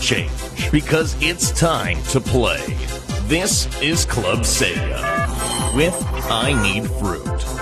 change because it's time to play. This is Club Sega with I Need Fruit.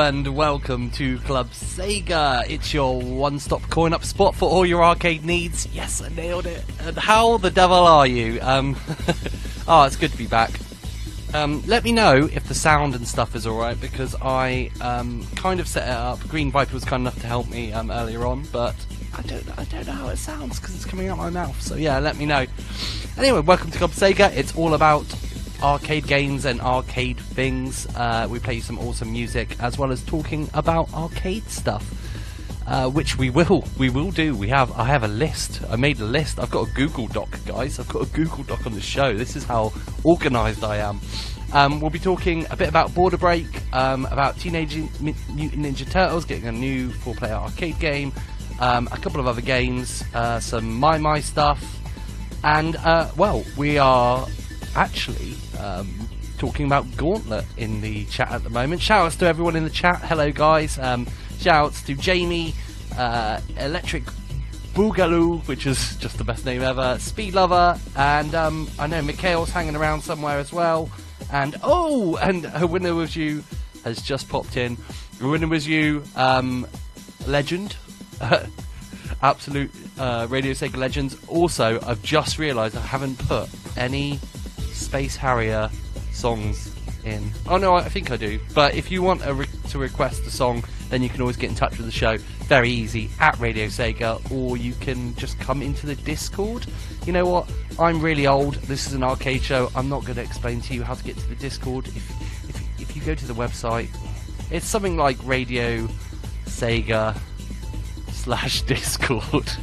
And welcome to Club Sega. It's your one-stop coin-op spot for all your arcade needs. Yes, I nailed it. And how the devil are you? Um, oh, it's good to be back. Um, let me know if the sound and stuff is alright because I um, kind of set it up. Green Viper was kind enough to help me um, earlier on, but I don't, I don't know how it sounds because it's coming out my mouth. So yeah, let me know. Anyway, welcome to Club Sega. It's all about arcade games and arcade things. Uh, we play some awesome music as well as talking about arcade stuff. Uh, which we will, we will do. We have, I have a list. I made a list. I've got a Google Doc, guys. I've got a Google Doc on the show. This is how organised I am. Um, we'll be talking a bit about Border Break, um, about Teenage Mutant Ninja Turtles getting a new four-player arcade game, um, a couple of other games, uh, some maimai stuff, and uh, well, we are actually um, talking about Gauntlet in the chat at the moment. Shout outs to everyone in the chat. Hello, guys. Um, shout outs to Jamie, uh, Electric Boogaloo, which is just the best name ever, Speed Lover, and um, I know Mikhail's hanging around somewhere as well. And oh, and her winner was you has just popped in. The winner was you, um, legend. Absolute uh, Radio Sega Legends. Also, I've just realised I haven't put any Space Harrier songs in. Oh no, I think I do. But if you want re- to request a song, then you can always get in touch with the show. Very easy at Radio Sega, or you can just come into the Discord. You know what? I'm really old. This is an arcade show. I'm not going to explain to you how to get to the Discord. If if if you go to the website, it's something like Radio Sega slash Discord.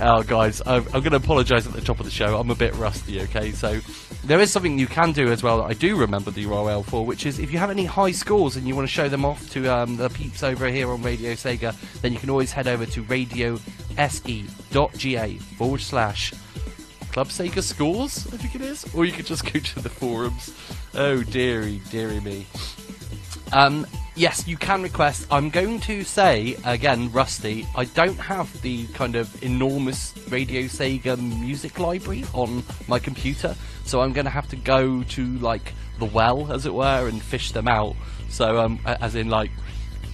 oh, guys, I'm, I'm going to apologise at the top of the show. I'm a bit rusty. Okay, so there is something you can do as well that I do remember the URL for, which is if you have any high scores and you want to show them off to um, the peeps over here on Radio Sega, then you can always head over to radiose.ga forward slash Club Sega Scores, I think it is, or you could just go to the forums. Oh, dearie, dearie me. Um, yes, you can request. I'm going to say again, Rusty. I don't have the kind of enormous Radio Sega music library on my computer, so I'm going to have to go to like the well, as it were, and fish them out. So, um, as in like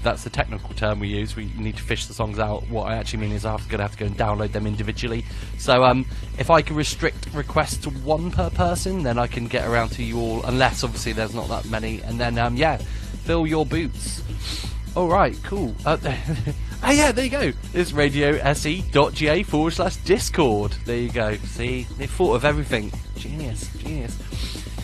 that's the technical term we use. We need to fish the songs out. What I actually mean is I'm going to have to go and download them individually. So um, if I can restrict requests to one per person, then I can get around to you all. Unless obviously there's not that many, and then um, yeah, fill your boots. All right, cool. Uh, oh yeah, there you go. It's radiose.ga forward slash Discord. There you go. See, they thought of everything. Genius, genius.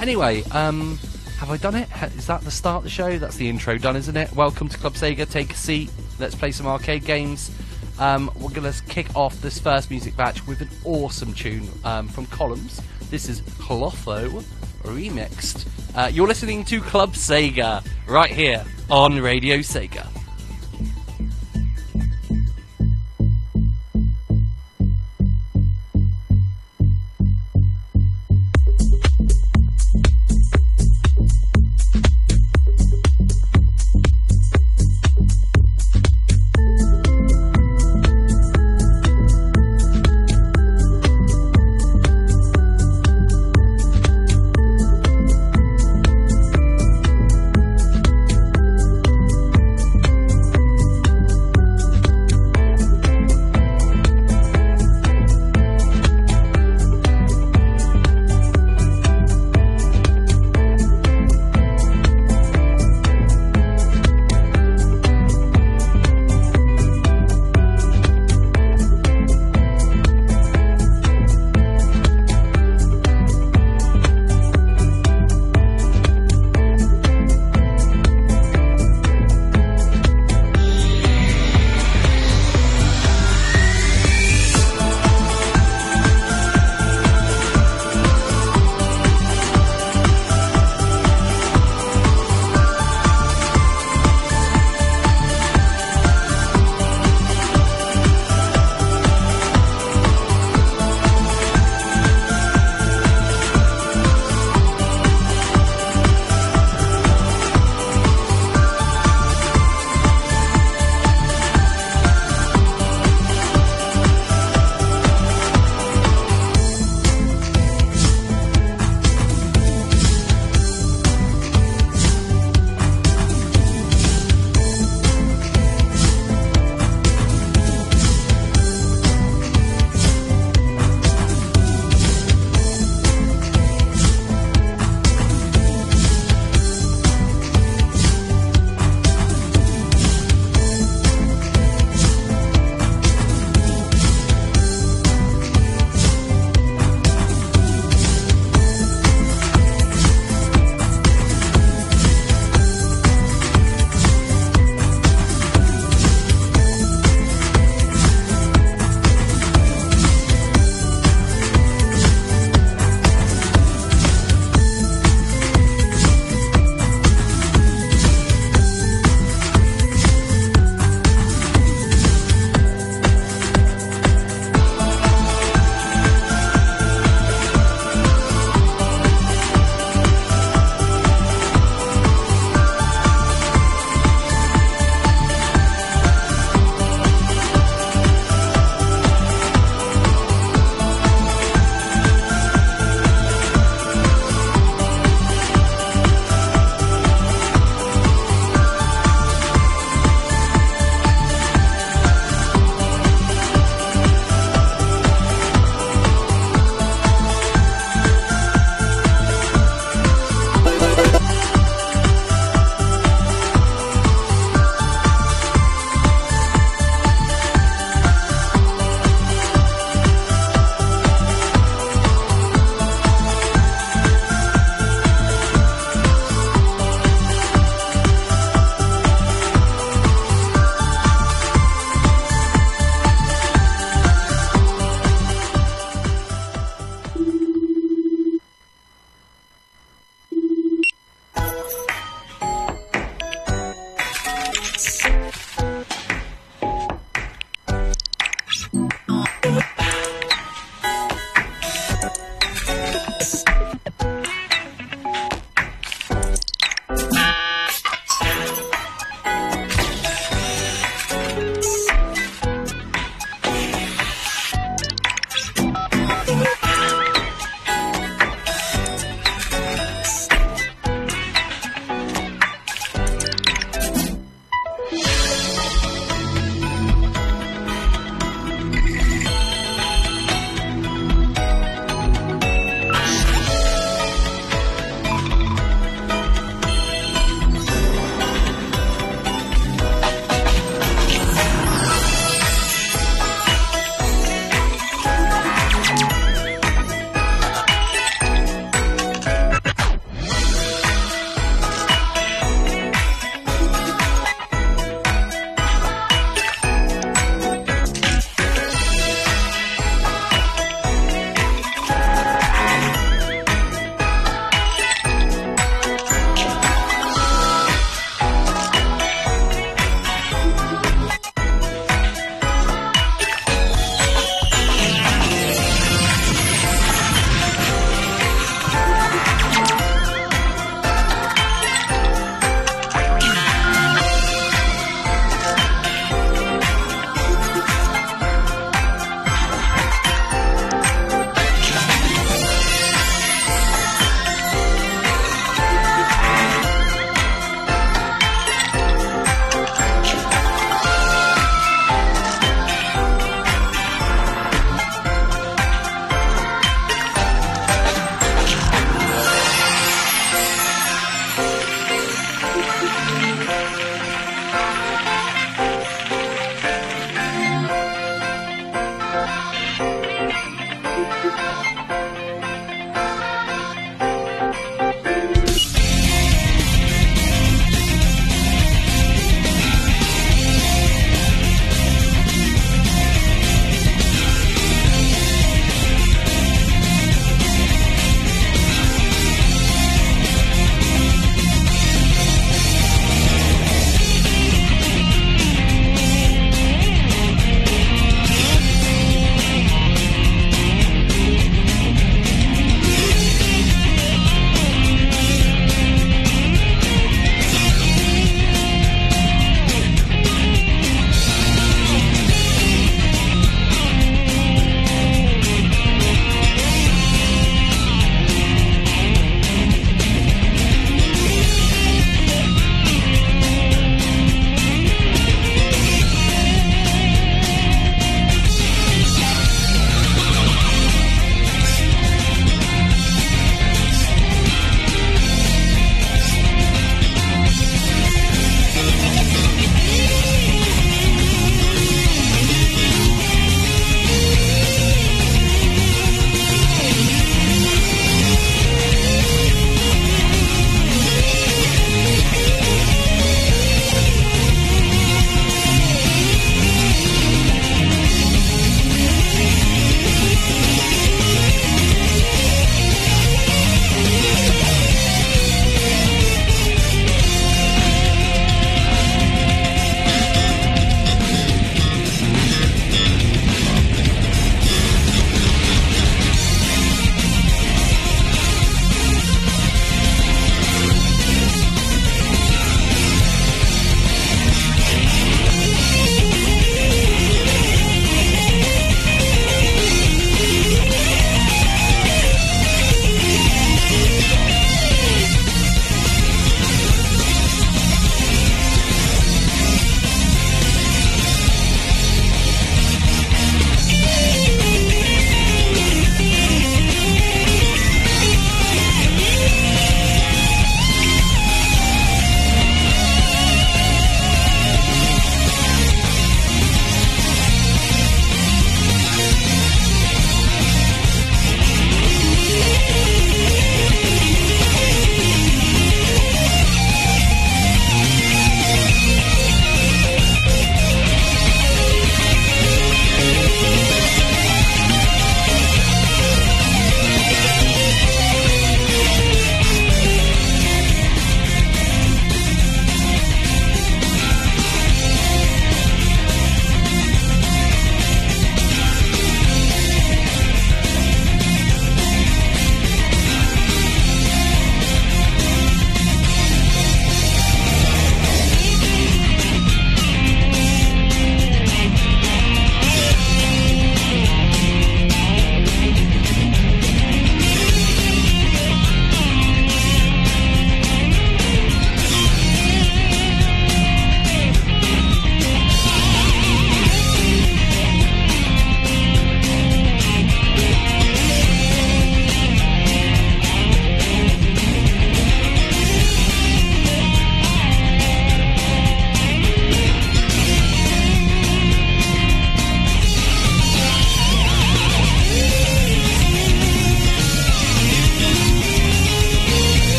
Anyway, um, have I done it? Is that the start of the show? That's the intro done, isn't it? Welcome to Club Sega. Take a seat. Let's play some arcade games. Um, we're going to kick off this first music batch with an awesome tune um, from Columns. This is Clotho remixed. Uh, you're listening to Club Sega right here on Radio Sega.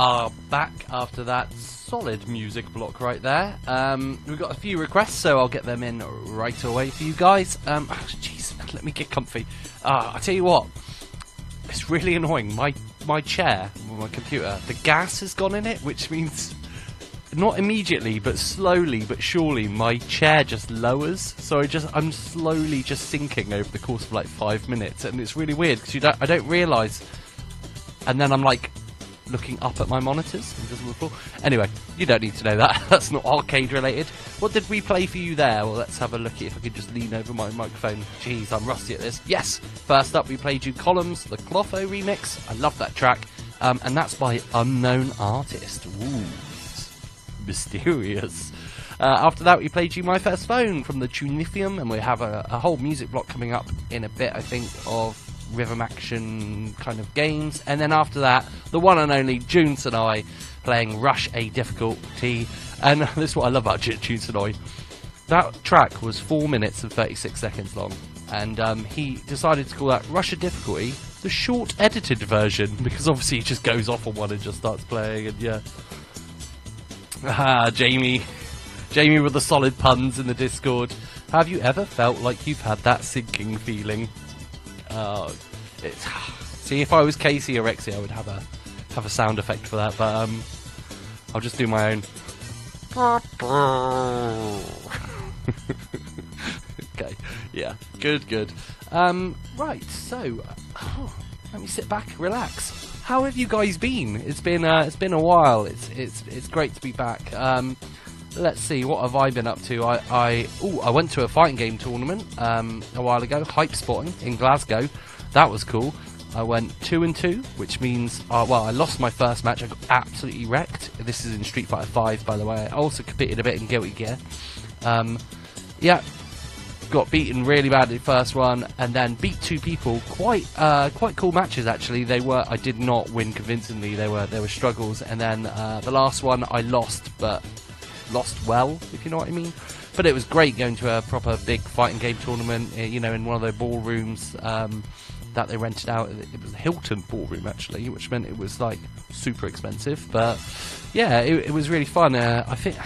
Are back after that solid music block right there. Um, we've got a few requests, so I'll get them in right away for you guys. Um, oh, let me get comfy. Uh, I tell you what, it's really annoying. My my chair, my computer, the gas has gone in it, which means not immediately, but slowly but surely, my chair just lowers. So I just I'm slowly just sinking over the course of like five minutes, and it's really weird because you don't I don't realise, and then I'm like looking up at my monitors and just look cool. Anyway, you don't need to know that. That's not arcade related. What did we play for you there? Well, let's have a look at if I could just lean over my microphone. Jeez, I'm rusty at this. Yes, first up we played you Columns, the Clotho remix. I love that track. Um, and that's by Unknown Artist. Ooh, mysterious. Uh, after that, we played you My First Phone from the Tunifium, and we have a, a whole music block coming up in a bit, I think, of rhythm action kind of games. And then after that, the one and only Jun Senoue playing Rush A Difficulty. And this is what I love about Jun Senoue. That track was 4 minutes and 36 seconds long. And um, he decided to call that Rush A Difficulty the short edited version because obviously he just goes off on one and just starts playing. And yeah. Ah, Jamie. Jamie with the solid puns in the Discord. Have you ever felt like you've had that sinking feeling? Uh, it's, see, if I was Casey or Rexy, I would have a have a sound effect for that, but um, I'll just do my own. okay, yeah, good, good. Um, right, so oh, let me sit back, relax. How have you guys been? It's been uh, it's been a while. It's it's it's great to be back. Um, let's see, what have I been up to? I, I oh, I went to a fighting game tournament um, a while ago, HypeSpotting in Glasgow. That was cool. I went two and two, which means uh, well, I lost my first match. I got absolutely wrecked. This is in Street Fighter Five, by the way. I also competed a bit in Guilty Gear. Um, yeah, got beaten really badly first one, and then beat two people. Quite uh, quite cool matches actually. They were. I did not win convincingly. They were there were struggles, and then uh, the last one I lost, but lost well, if you know what I mean. But it was great going to a proper big fighting game tournament, eh, you know, in one of their ballrooms um, that they rented out. It was a Hilton ballroom, actually, which meant it was like super expensive. But yeah, it, it was really fun. Uh, I think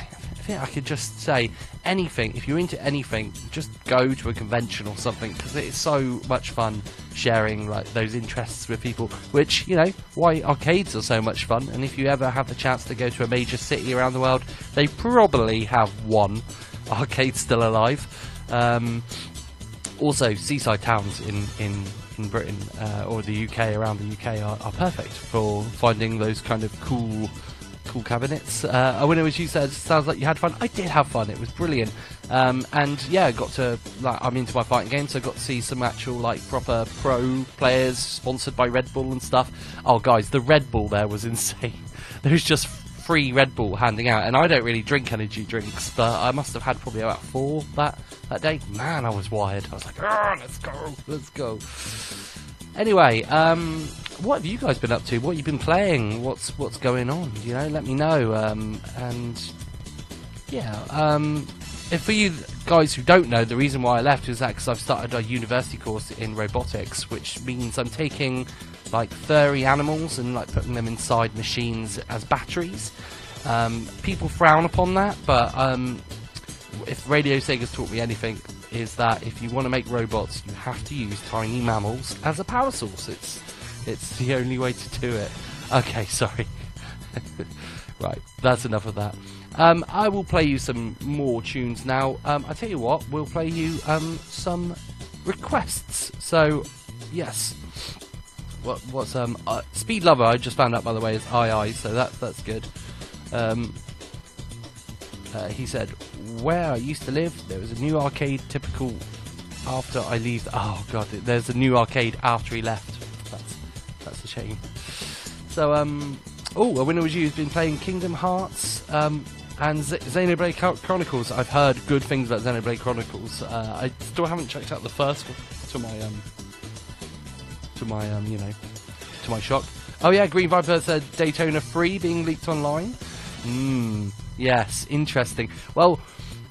think I could just say anything. If you're into anything, just go to a convention or something because it's so much fun sharing like those interests with people. Which you know why arcades are so much fun. And if you ever have the chance to go to a major city around the world, they probably have one arcade still alive. Um, also, seaside towns in in in Britain uh, or the UK around the UK are, are perfect for finding those kind of cool cool cabinets. Uh, when it was you said, sounds like you had fun. I did have fun. It was brilliant. Um, and yeah, I got to like I'm into my fighting games, so I got to see some actual like proper pro players sponsored by Red Bull and stuff. Oh, guys, the Red Bull there was insane. there was just free Red Bull handing out, and I don't really drink energy drinks, but I must have had probably about four that that day. Man, I was wired. I was like, ah, let's go, let's go. Anyway, um, what have you guys been up to? What you've you been playing? What's what's going on? You know, let me know. Um, and yeah, um, if for you guys who don't know, the reason why I left is that because I've started a university course in robotics, which means I'm taking like furry animals and like putting them inside machines as batteries. Um, people frown upon that, but um, if Radio Sega's taught me anything, is that if you want to make robots, you have to use tiny mammals as a power source. It's it's the only way to do it. Okay, sorry. right, that's enough of that. Um, I will play you some more tunes now. Um, I tell you what, we'll play you um, some requests. So, yes. What, what's um uh, Speed Lover? I just found out by the way is II, so that that's good. Um, uh, he said, "Where I used to live, there was a new arcade. Typical. After I leave, oh god, there's a new arcade after he left. That's that's a shame. So um, oh, a winner was you. Has been playing Kingdom Hearts um, and Z- Xenoblade Chronicles. I've heard good things about Xenoblade Chronicles. Uh, I still haven't checked out the first one to my um to my um you know to my shock. Oh yeah, Green Viper said Daytona 3 being leaked online. Hmm. Yes, interesting. Well,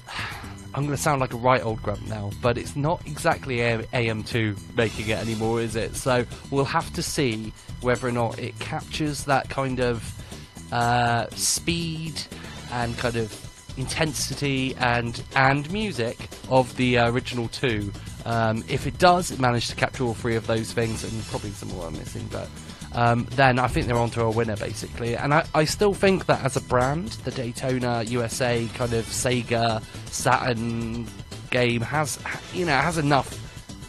I'm going to sound like a right old grump now, but it's not exactly AM2 making it anymore, is it? So we'll have to see whether or not it captures that kind of uh, speed and kind of intensity and and music of the uh, original two. Um, if it does, it managed to capture all three of those things, and probably some more I'm missing, but um, then I think they're onto a winner basically. And I, I still think that as a brand, the Daytona USA kind of Sega Saturn game has you know has enough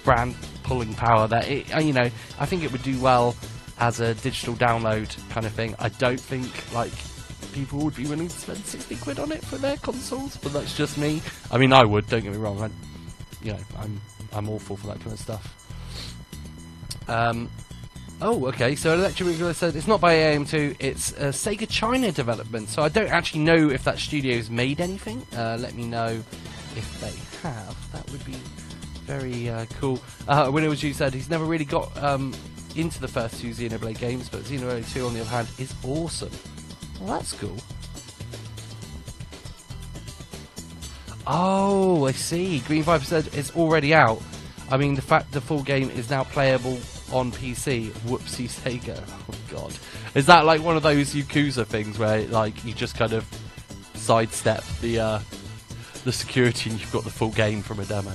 brand pulling power that it uh, you know I think it would do well as a digital download kind of thing. I don't think like people would be willing to spend 60 quid on it for their consoles, but that's just me. I mean, I would, don't get me wrong. I, you know, I'm I'm awful for that kind of stuff. Um, oh, okay. So Electric Regular said it's not by AM2, it's a Sega China development. So I don't actually know if that studio's made anything. Uh, let me know if they have. That would be very uh, cool. Uh, when it was you said he's never really got um, into the first two Xenoblade games, but Xenoblade 2 on the other hand is awesome. Well, that's cool. Oh, I see. Green Viper said it's already out. I mean, the fact the full game is now playable on PC. Whoopsie Sega. Oh God, is that like one of those Yakuza things where like you just kind of sidestep the uh, the security and you've got the full game from a demo?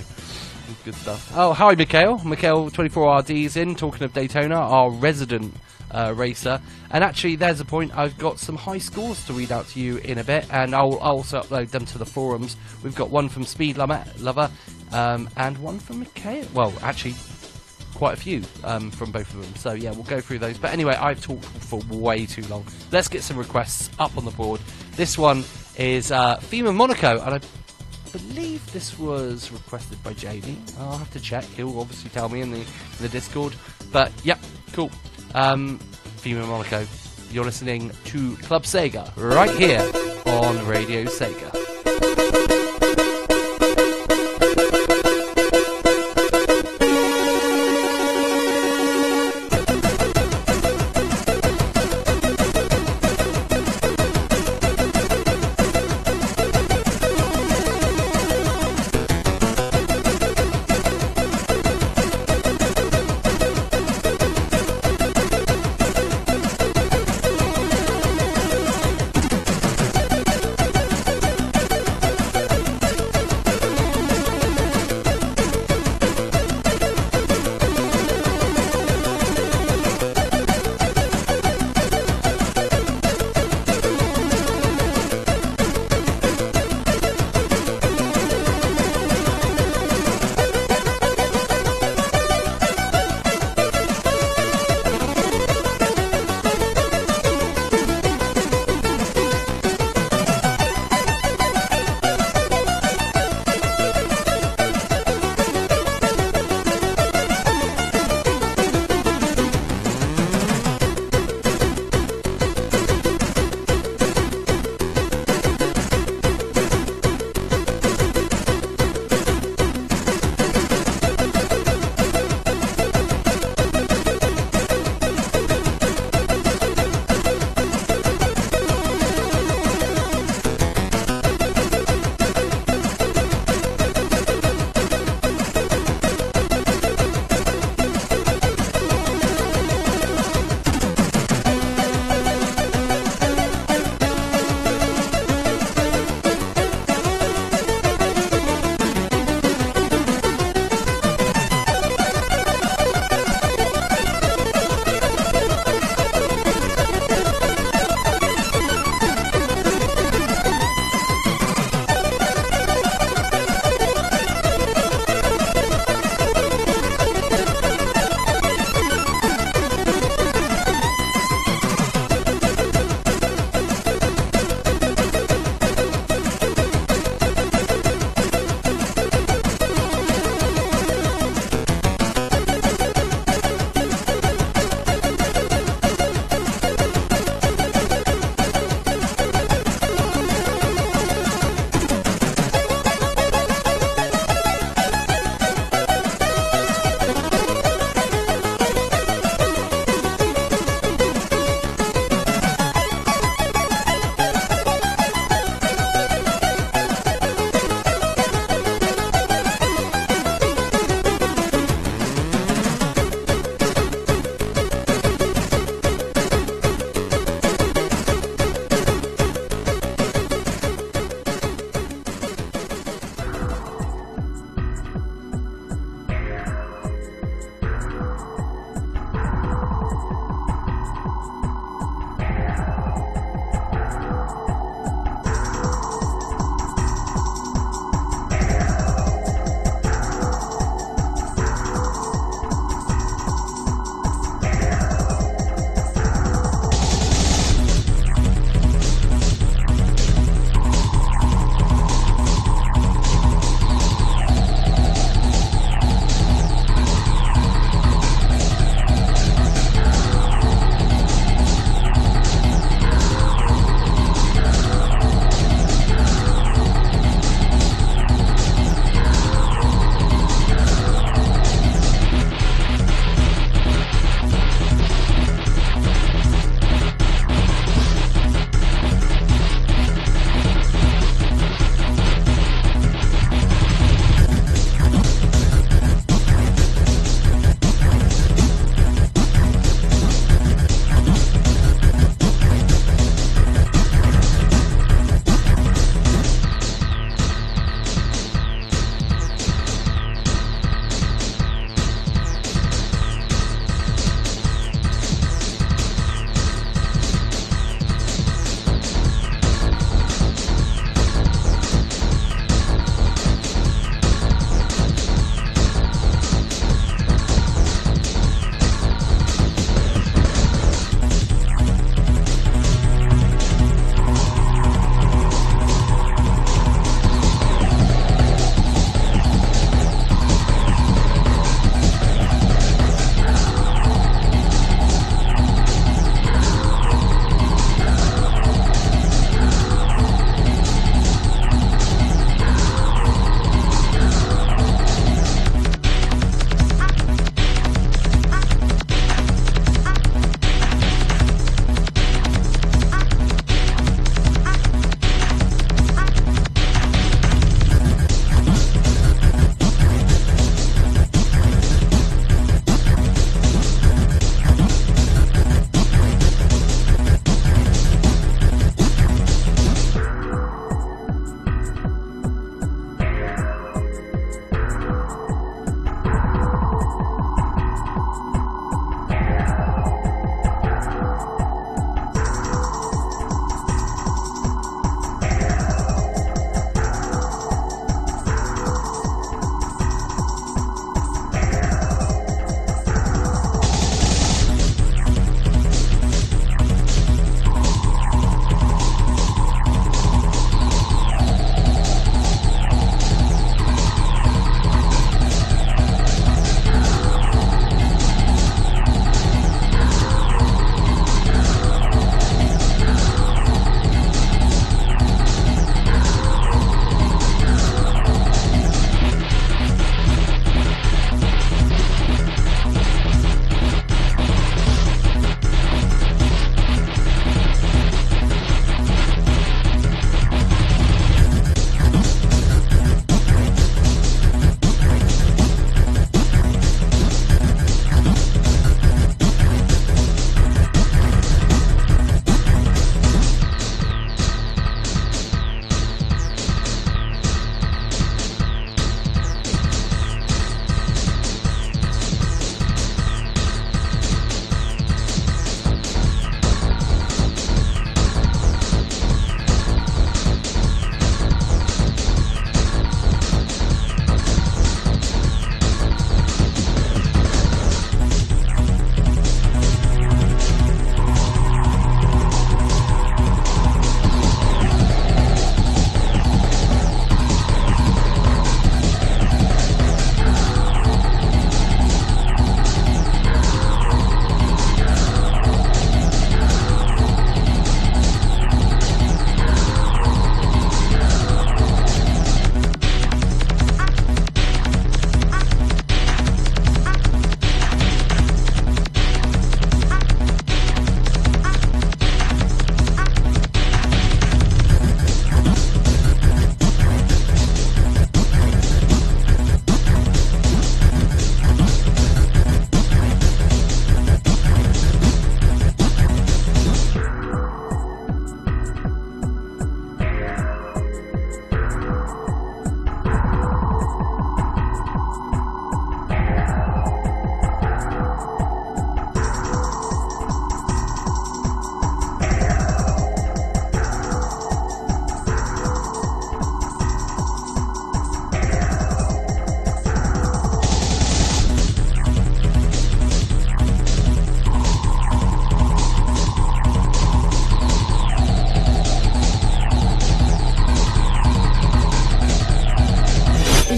Good stuff. Oh, hi, Mikhail. Mikhail, 24RD's in, talking of Daytona, our resident uh, racer. And actually, there's a point. I've got some high scores to read out to you in a bit, and I'll, also upload them to the forums. We've got one from Speed Lover um, and one from Mikhail. Well, actually, quite a few um, from both of them. So yeah, we'll go through those. But anyway, I've talked for way too long. Let's get some requests up on the board. This one is uh, FEMA Monaco, and I believe this was requested by Jamie. I'll have to check. He'll obviously tell me in the in the Discord. But yep, cool. Um, FEMA Monaco. You're listening to Club Sega right here on Radio Sega.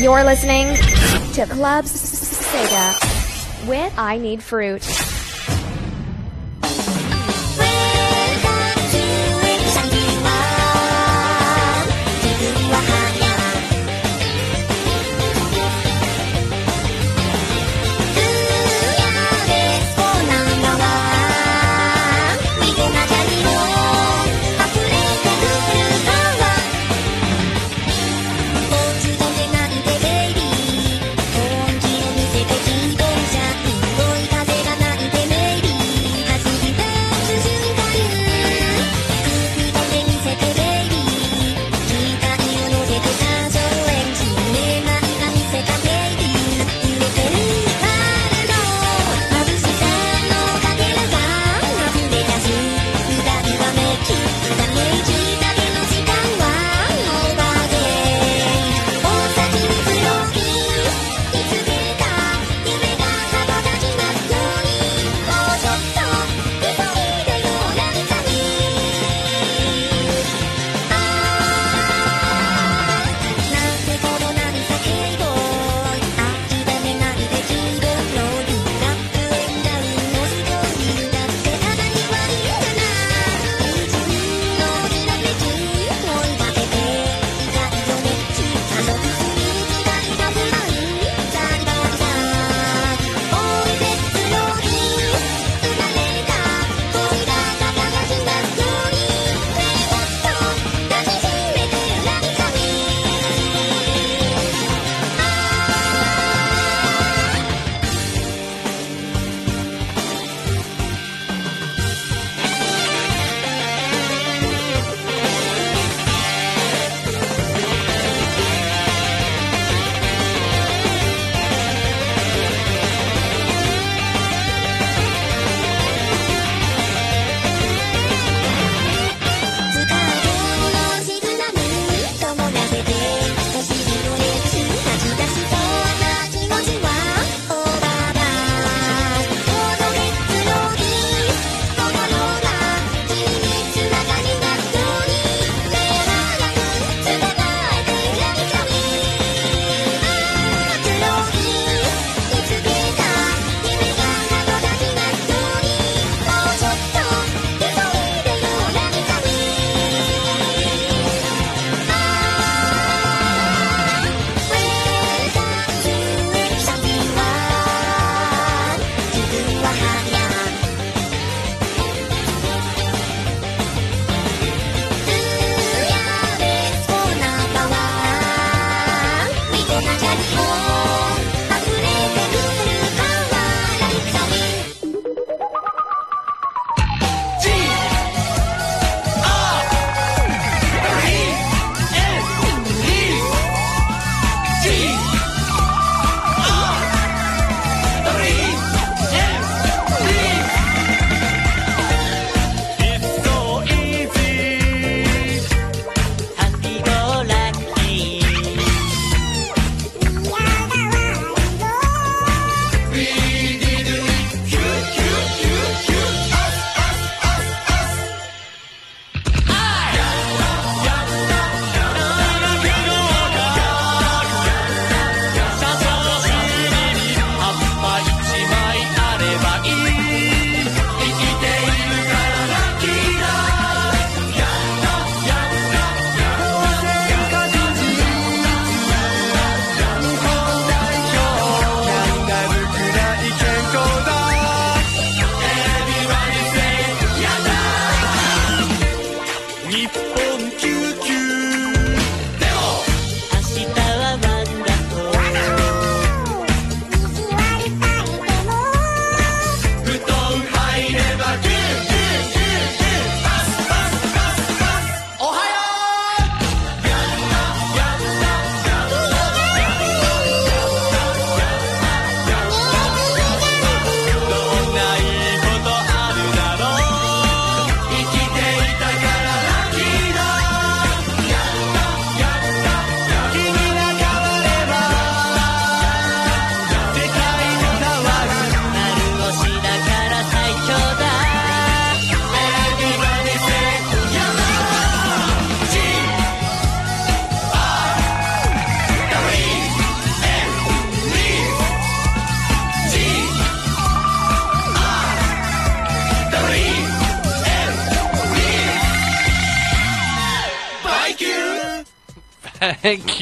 You're listening to Club Sega with I Need Fruit.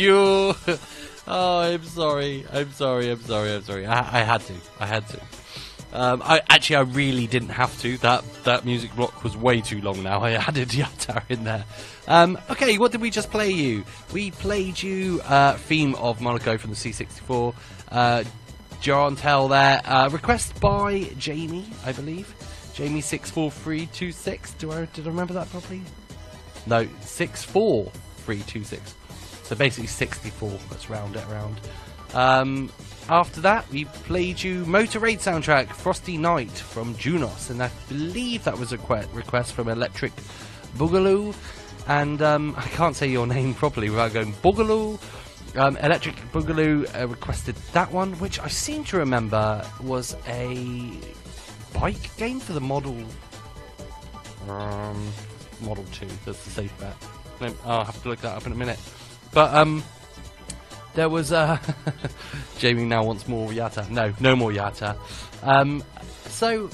You. Oh, I'm sorry. I'm sorry. I'm sorry. I'm sorry. I, I had to. I had to. Um, I actually, I really didn't have to. That that music block was way too long. Now I added Yatta in there. Um, okay, what did we just play you? We played you uh, theme of Monaco from the C64. Uh, John Tell there. Uh, request by Jamie, I believe. Jamie six four three two six. Do I did I remember that properly? No, six four three two six. So basically 64. Let's round it around. Um, after that, we played you Motor Raid soundtrack Frosty Night from Junos, and I believe that was a que- request from Electric Boogaloo. And um, I can't say your name properly without going Boogaloo. Um, Electric Boogaloo uh, requested that one, which I seem to remember was a bike game for the Model um, Model 2. That's the safe bet. I'll have to look that up in a minute. But um, there was uh, Jamie now wants more Yatta. No, no more Yatta. Um, so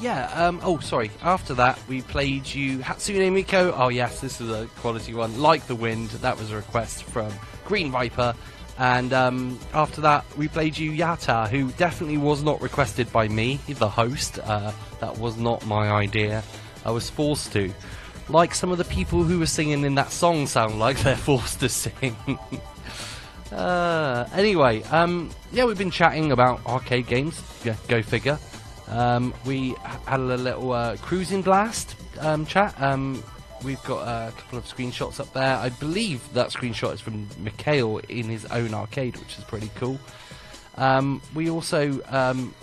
yeah. Um, oh, sorry. After that, we played you Hatsune Miku. Oh yes, this is a quality one. Like the Wind. That was a request from Green Viper. And um, after that, we played you Yatta, who definitely was not requested by me, the host. Uh, that was not my idea. I was forced to like some of the people who were singing in that song sound like they're forced to sing. uh, anyway, um, yeah, we've been chatting about arcade games. Yeah, go figure. Um, we had a little uh, Cruis'n Blast um, chat. Um, we've got a couple of screenshots up there. I believe that screenshot is from Mikhail in his own arcade, which is pretty cool. Um, we also um,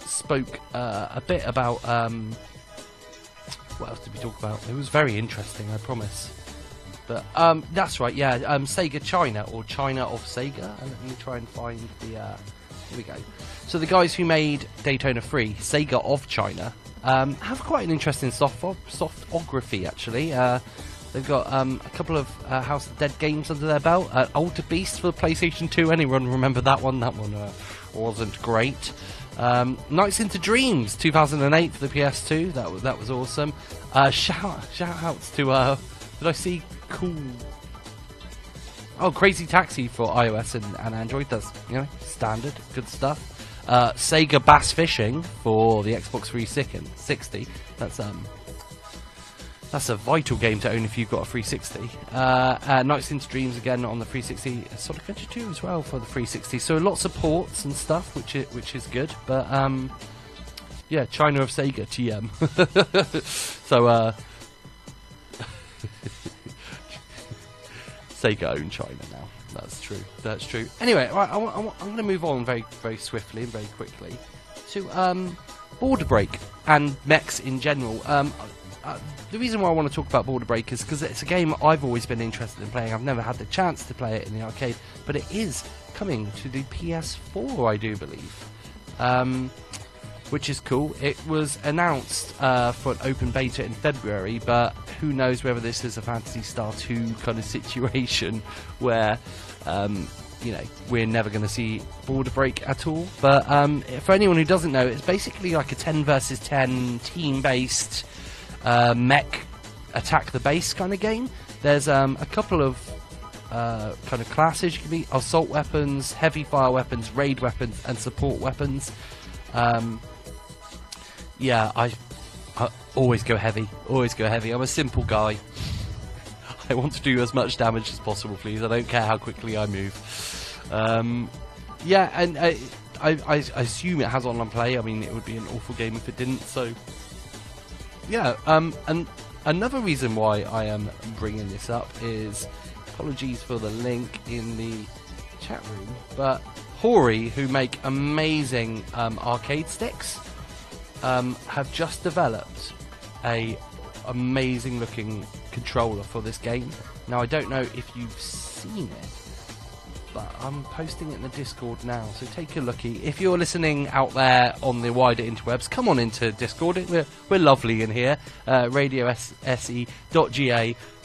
spoke uh, a bit about what else did we talk about? It was very interesting, I promise. But um, that's right, yeah. Um, Sega China or China of Sega. Uh, let me try and find the. Uh, here we go. So the guys who made Daytona 3, Sega of China, um, have quite an interesting soft softography actually. Uh, they've got um, a couple of uh, House of Dead games under their belt. Uh, Altered Beast for the PlayStation 2. Anyone remember that one? That one uh, wasn't great. Um, Nights into Dreams 2008 for the PS2. That was that was awesome. Uh, shout shout outs to uh, did I see cool? Oh, Crazy Taxi for iOS and, and Android. That's you know standard, good stuff. Uh, Sega Bass Fishing for the Xbox 360. That's um that's a vital game to own if you've got a 360. Uh, uh, Nights into Dreams again on the 360. Sonic Adventure 2 as well for the 360. So lots of ports and stuff, which is, which is good. But um, yeah, China of Sega TM. so uh, Sega own China now. That's true. That's true. Anyway, right, I, I'm going to move on very very swiftly and very quickly to um, Border Break and mechs in general. Um, uh, the reason why I want to talk about Border Break is because it's a game I've always been interested in playing. I've never had the chance to play it in the arcade, but it is coming to the PS4, I do believe. Um, which is cool. It was announced uh, for an open beta in February, but who knows whether this is a Phantasy Star 2 kind of situation where, um, you know, we're never going to see Border Break at all. But um, for anyone who doesn't know, it's basically like a 10 versus 10 team based uh, mech attack the base kind of game. There's um, a couple of uh, kind of classes you can be assault weapons, heavy fire weapons, raid weapons, and support weapons. Um, yeah, I, I always go heavy. Always go heavy. I'm a simple guy. I want to do as much damage as possible, please. I don't care how quickly I move. Um, yeah, and I, I, I assume it has online play. I mean, it would be an awful game if it didn't. So yeah, um, and another reason why I am bringing this up is apologies for the link in the chat room, but Hori, who make amazing um, arcade sticks, um, have just developed a amazing looking controller for this game. Now I don't know if you've seen it, but I'm posting it in the Discord now, so take a looky. If you're listening out there on the wider interwebs, come on into Discord. We're, we're lovely in here. Uh, radiose.ga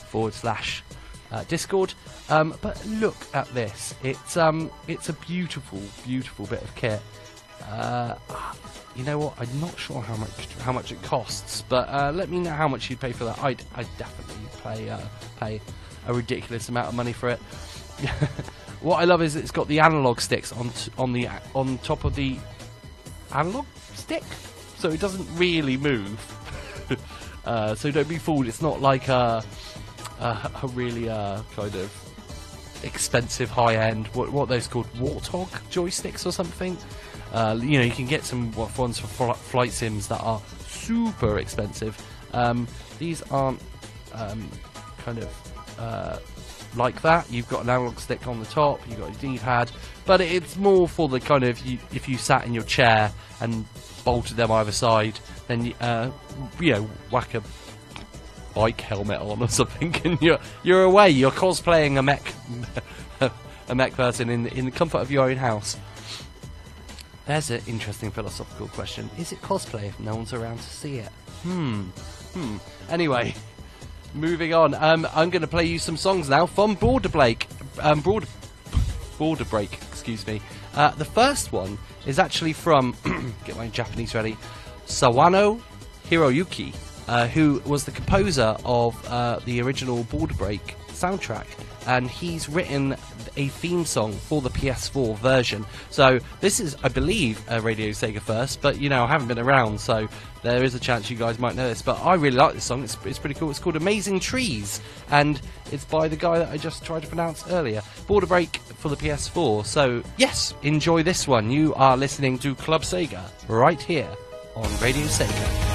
forward slash uh, Discord. Um, but look at this. It's um, it's a beautiful, beautiful bit of kit. Uh, you know what? I'm not sure how much how much it costs, but uh, let me know how much you'd pay for that. I'd, I'd definitely pay uh, pay a ridiculous amount of money for it. what I love is it's got the analog sticks on t- on the on top of the analog stick, so it doesn't really move. uh, so don't be fooled. It's not like a a, a really uh, kind of expensive high end what what those called warthog joysticks or something. Uh, you know, you can get some ones for fl- flight sims that are super expensive. Um, these aren't um, kind of uh, like that. You've got an analog stick on the top, you've got a D-pad, but it's more for the kind of you, if you sat in your chair and bolted them either side, then uh, you know whack a bike helmet on or something, and you're you're away. You're cosplaying a mech a mech person in in the comfort of your own house. There's an interesting philosophical question. Is it cosplay if no one's around to see it? Hmm. Hmm. Anyway, moving on. Um, I'm going to play you some songs now from Border Break. Um, Border, Border Break, excuse me. Uh, the first one is actually from, get my Japanese ready, Sawano Hiroyuki, uh, who was the composer of uh, the original Border Break soundtrack. And he's written a theme song for the PS4 version. So this is, I believe, a Radio Sega first, but you know, I haven't been around, so there is a chance you guys might know this. But I really like this song. It's, it's pretty cool. It's called Amazing Trees, and it's by the guy that I just tried to pronounce earlier. Border Break for the PS4. So yes, enjoy this one. You are listening to Club Sega right here on Radio Sega.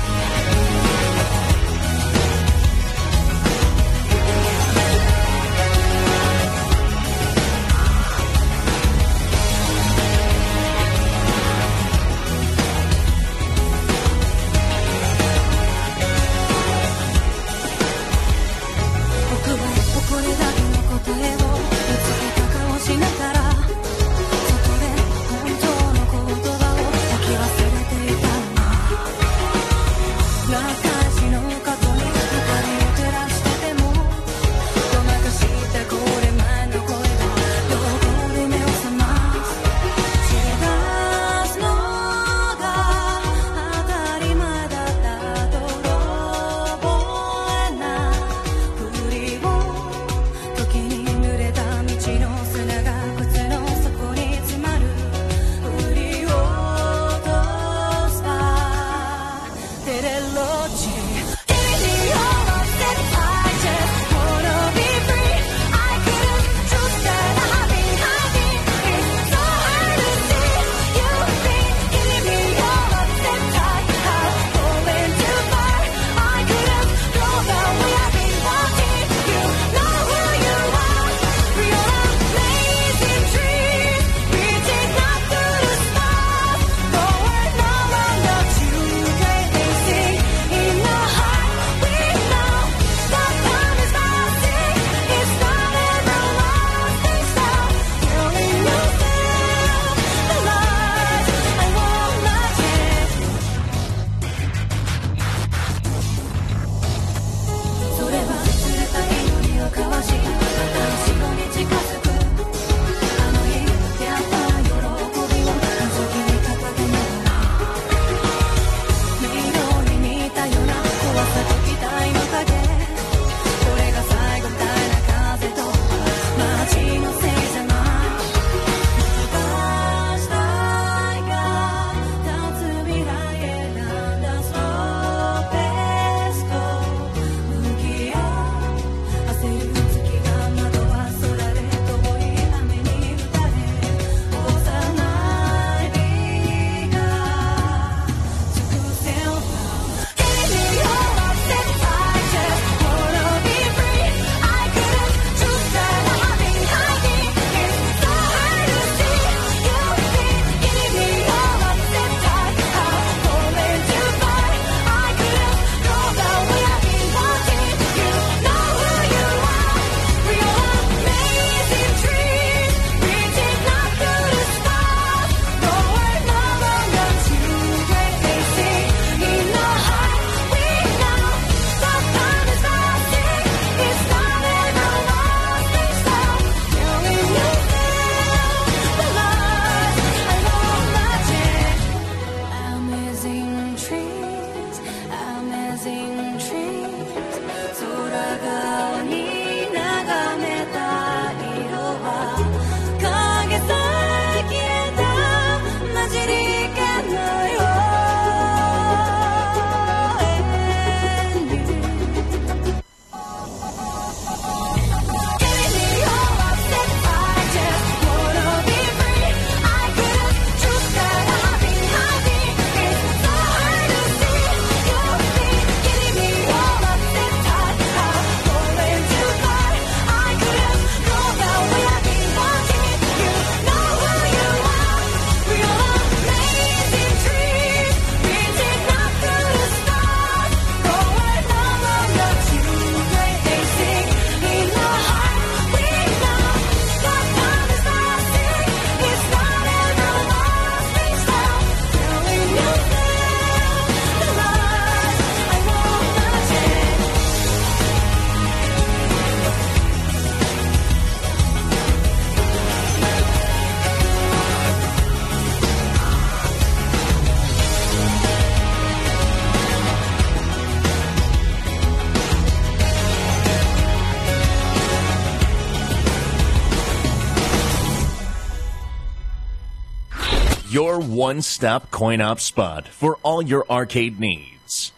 One stop coin op spot for all your arcade needs.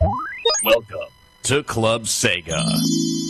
Welcome to Club Sega.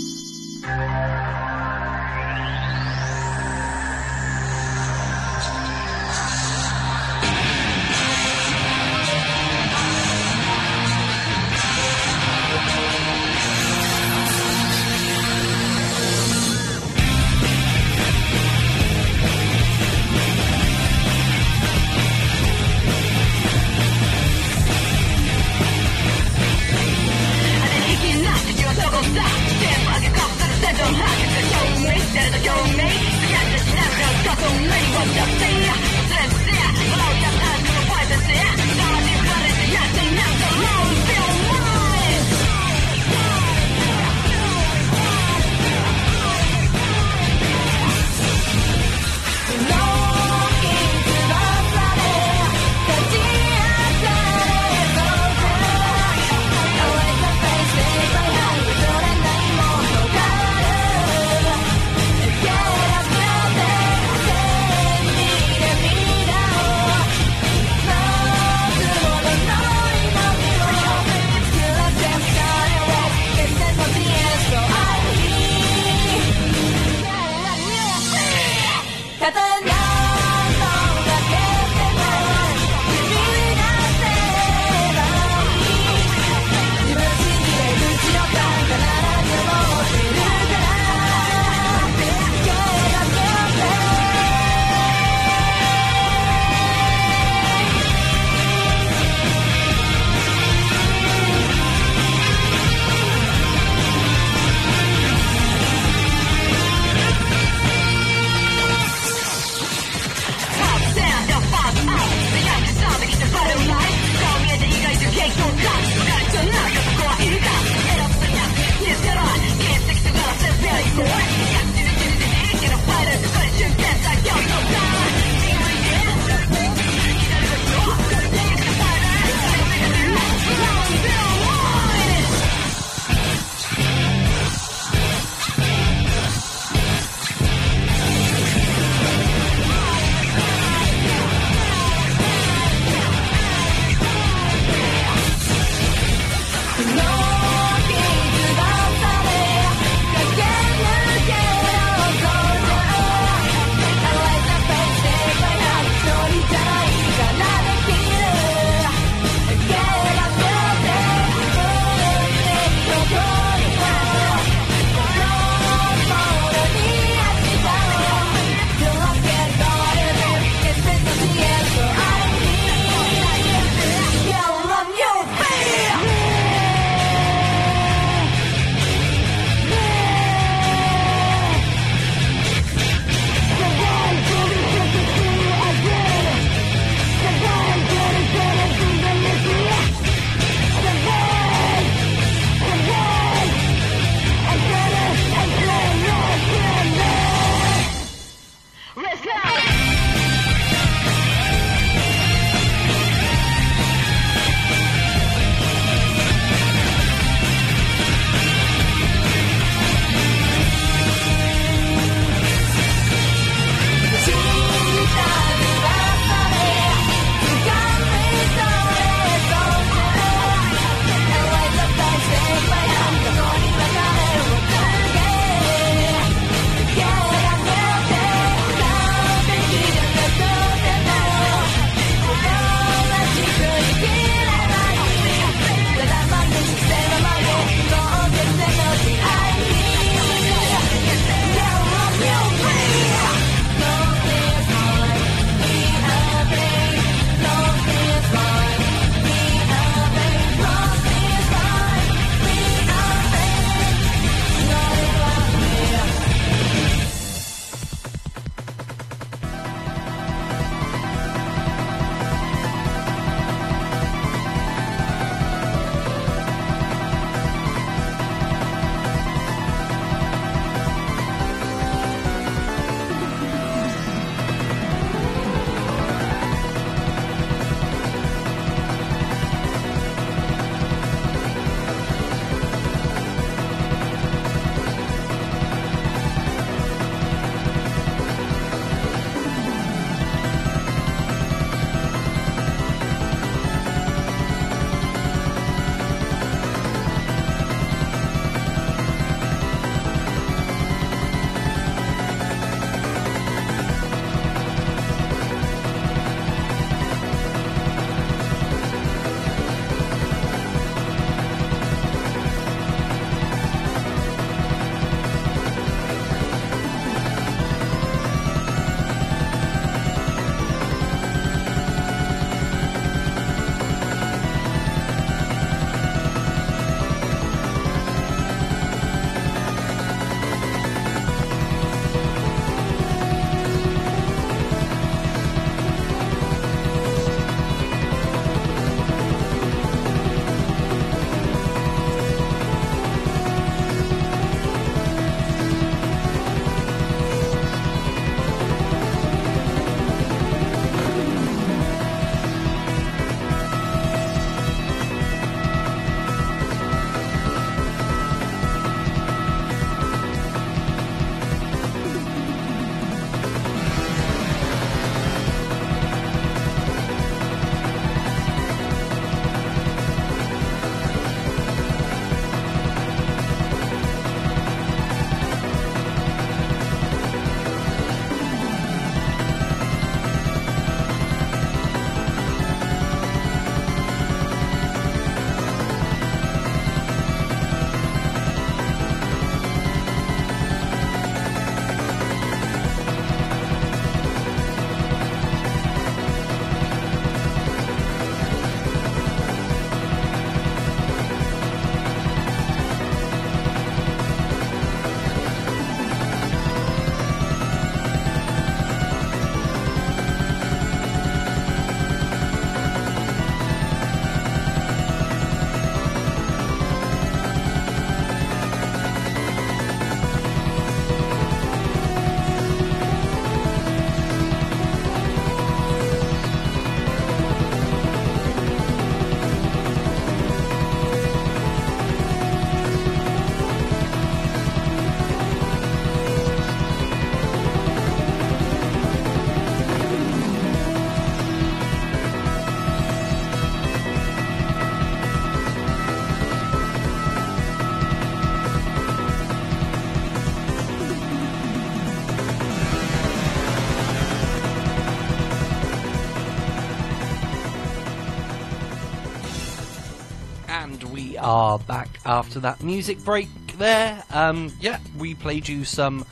Are back after that music break there. Um, yeah, we played you some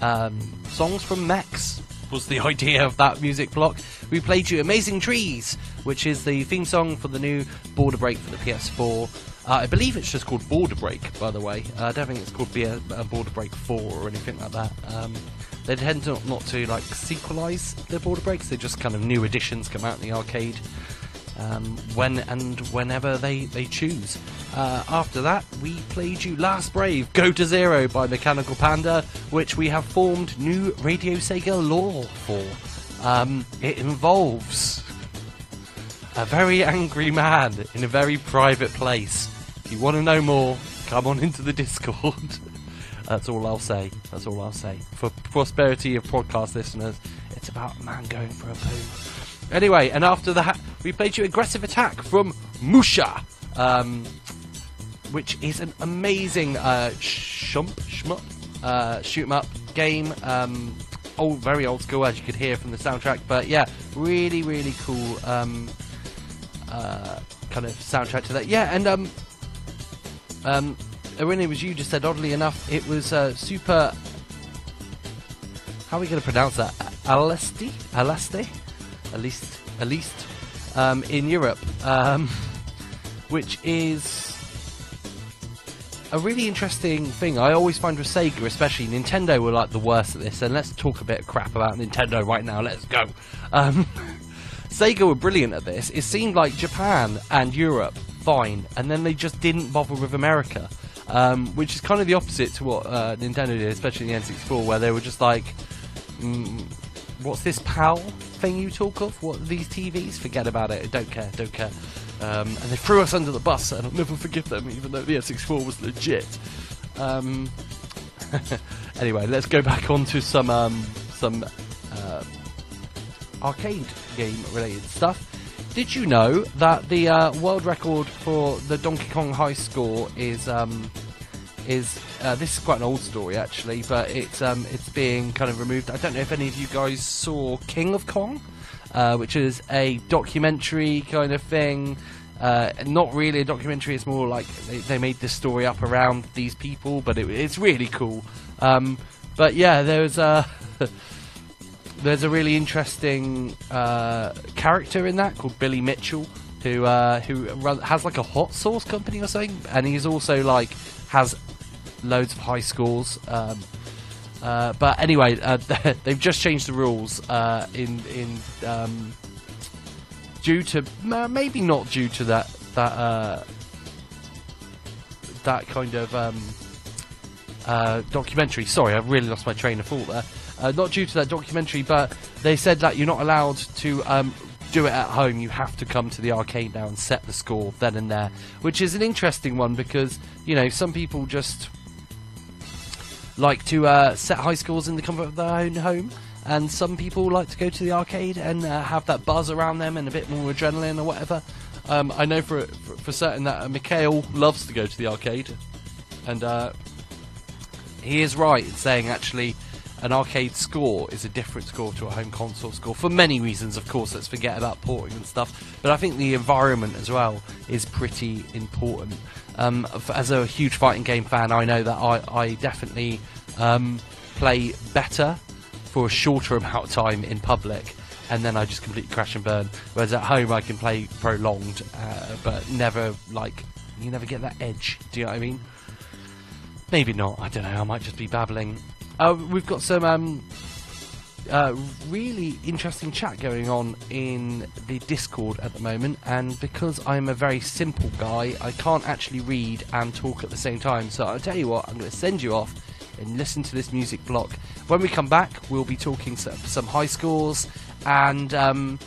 um, songs from Max, was the idea of that music block. We played you Amazing Trees, which is the theme song for the new Border Break for the PS4. Uh, I believe it's just called Border Break, by the way. Uh, I don't think it's called Be a, a Border Break 4 or anything like that. Um, they tend not, not to like sequelize their Border Breaks, they just kind of new editions come out in the arcade um, when and whenever they, they choose. Uh, after that, we played you Last Brave, Go to Zero by Mechanical Panda, which we have formed new Radio Sega lore for. Um, it involves a very angry man in a very private place. If you want to know more, come on into the Discord. That's all I'll say. That's all I'll say. For prosperity of podcast listeners, it's about a man going for a poo. Anyway, and after that, we played you Aggressive Attack from Musha, um, which is an amazing uh, shump, shmup, uh, shoot 'em up game. Um, old, very old school, as you could hear from the soundtrack. But yeah, really, really cool um, uh, kind of soundtrack to that. Yeah, and um, um, it was you just said, oddly enough, it was uh, super. How are we going to pronounce that? Alesti? Aleste? At least, at least, um, in Europe, um, which is a really interesting thing. I always find with Sega, especially Nintendo, were like the worst at this. And let's talk a bit of crap about Nintendo right now. Let's go. Um, Sega were brilliant at this. It seemed like Japan and Europe fine, and then they just didn't bother with America, um, which is kind of the opposite to what uh, Nintendo did, especially the N64, where they were just like, mm, "What's this PAL thing you talk of? What these TVs? Forget about it. Don't care. Don't care." Um, and they threw us under the bus, and I'll never forgive them, even though the N64 was legit. Um, anyway, let's go back onto some um, some uh, arcade game related stuff. Did you know that the uh, world record for the Donkey Kong high score is um, is uh, this is quite an old story actually, but it's um, it's being kind of removed. I don't know if any of you guys saw King of Kong, uh, which is a documentary kind of thing. Uh, not really a documentary. It's more like they, they made this story up around these people, but it, it's really cool. Um, but yeah, there's a there's a really interesting uh, character in that called Billy Mitchell, who uh, who run, has like a hot sauce company or something, and he's also like has loads of high scores. Um, uh, but anyway, uh, they've just changed the rules uh, in in um, due to maybe not due to that that uh, that kind of um, uh, documentary. Sorry, I've really lost my train of thought there. Not due to that documentary, but they said that you're not allowed to um, do it at home. You have to come to the arcade now and set the score then and there, which is an interesting one because you know some people just like to uh, set high scores in the comfort of their own home, and some people like to go to the arcade and uh, have that buzz around them and a bit more adrenaline or whatever. Um, I know for, for for certain that uh, Mikhail loves to go to the arcade, and uh, he is right in saying actually an arcade score is a different score to a home console score for many reasons. Of course, let's forget about porting and stuff, but I think the environment as well is pretty important. Um, as a huge fighting game fan, I know that I, I definitely um, play better for a shorter amount of time in public, and then I just completely crash and burn. Whereas at home, I can play prolonged, uh, but never like you never get that edge. Do you know what I mean? Maybe not. I don't know. I might just be babbling. Uh, we've got some um, uh, really interesting chat going on in the Discord at the moment, and because I'm a very simple guy, I can't actually read and talk at the same time. So I'll tell you what, I'm going to send you off and listen to this music block. When we come back, we'll be talking some, some high scores and um,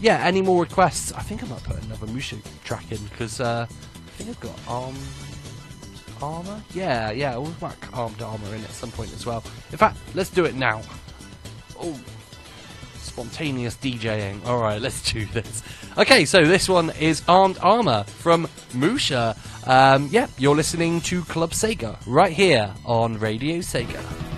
yeah, any more requests. I think I might put another Musha track in because uh, I think I've got arm armor. Yeah, yeah, we'll whack armed armor in at some point as well. In fact, let's do it now. Oh, spontaneous DJing. All right, let's do this. Okay, so this one is Armed Armor from Musha. Um, yeah, you're listening to Club Sega right here on Radio Sega.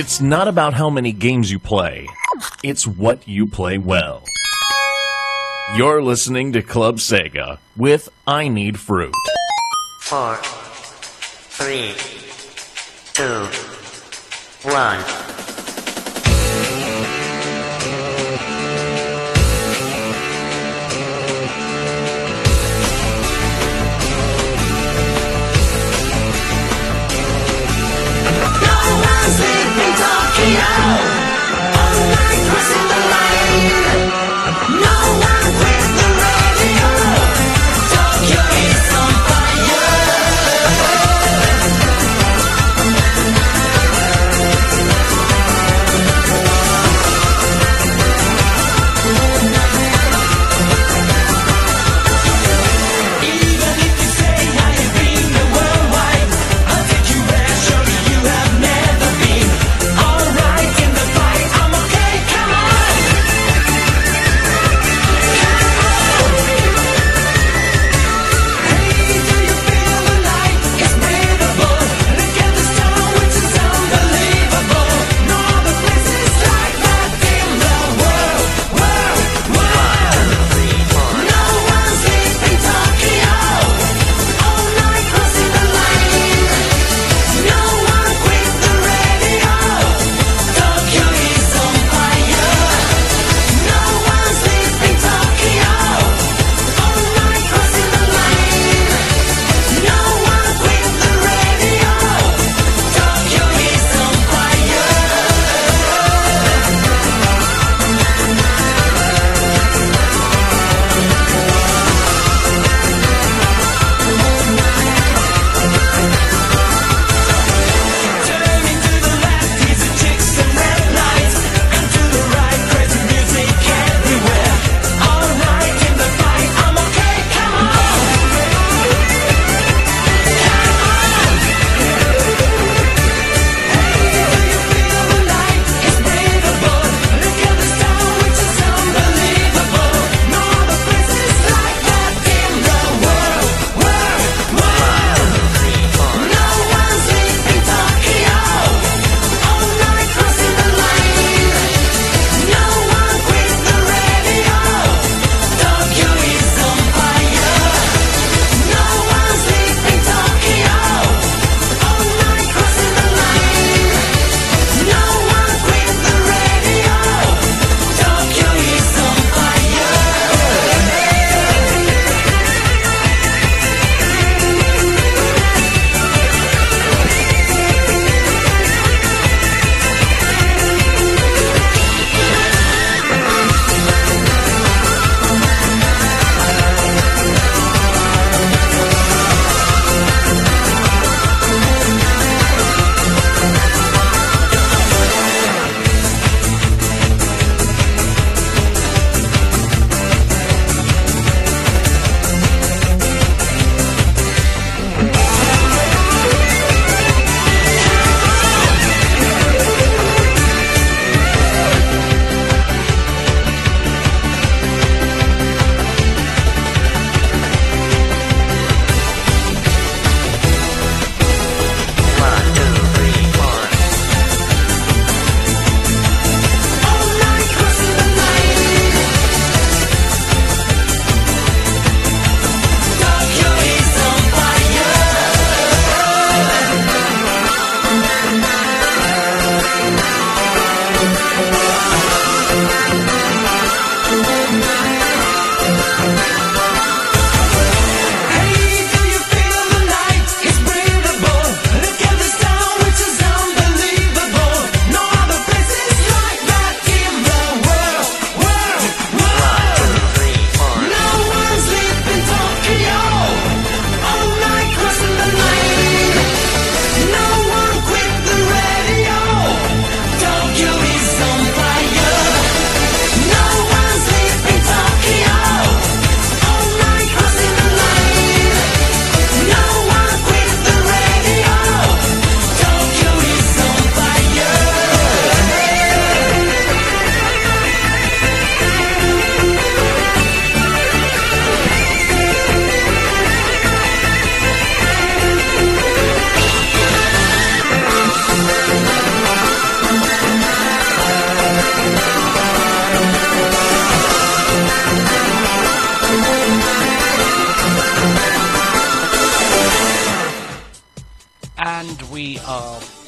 It's not about how many games you play, it's what you play well. You're listening to Club Sega with I Need Fruit. four, three,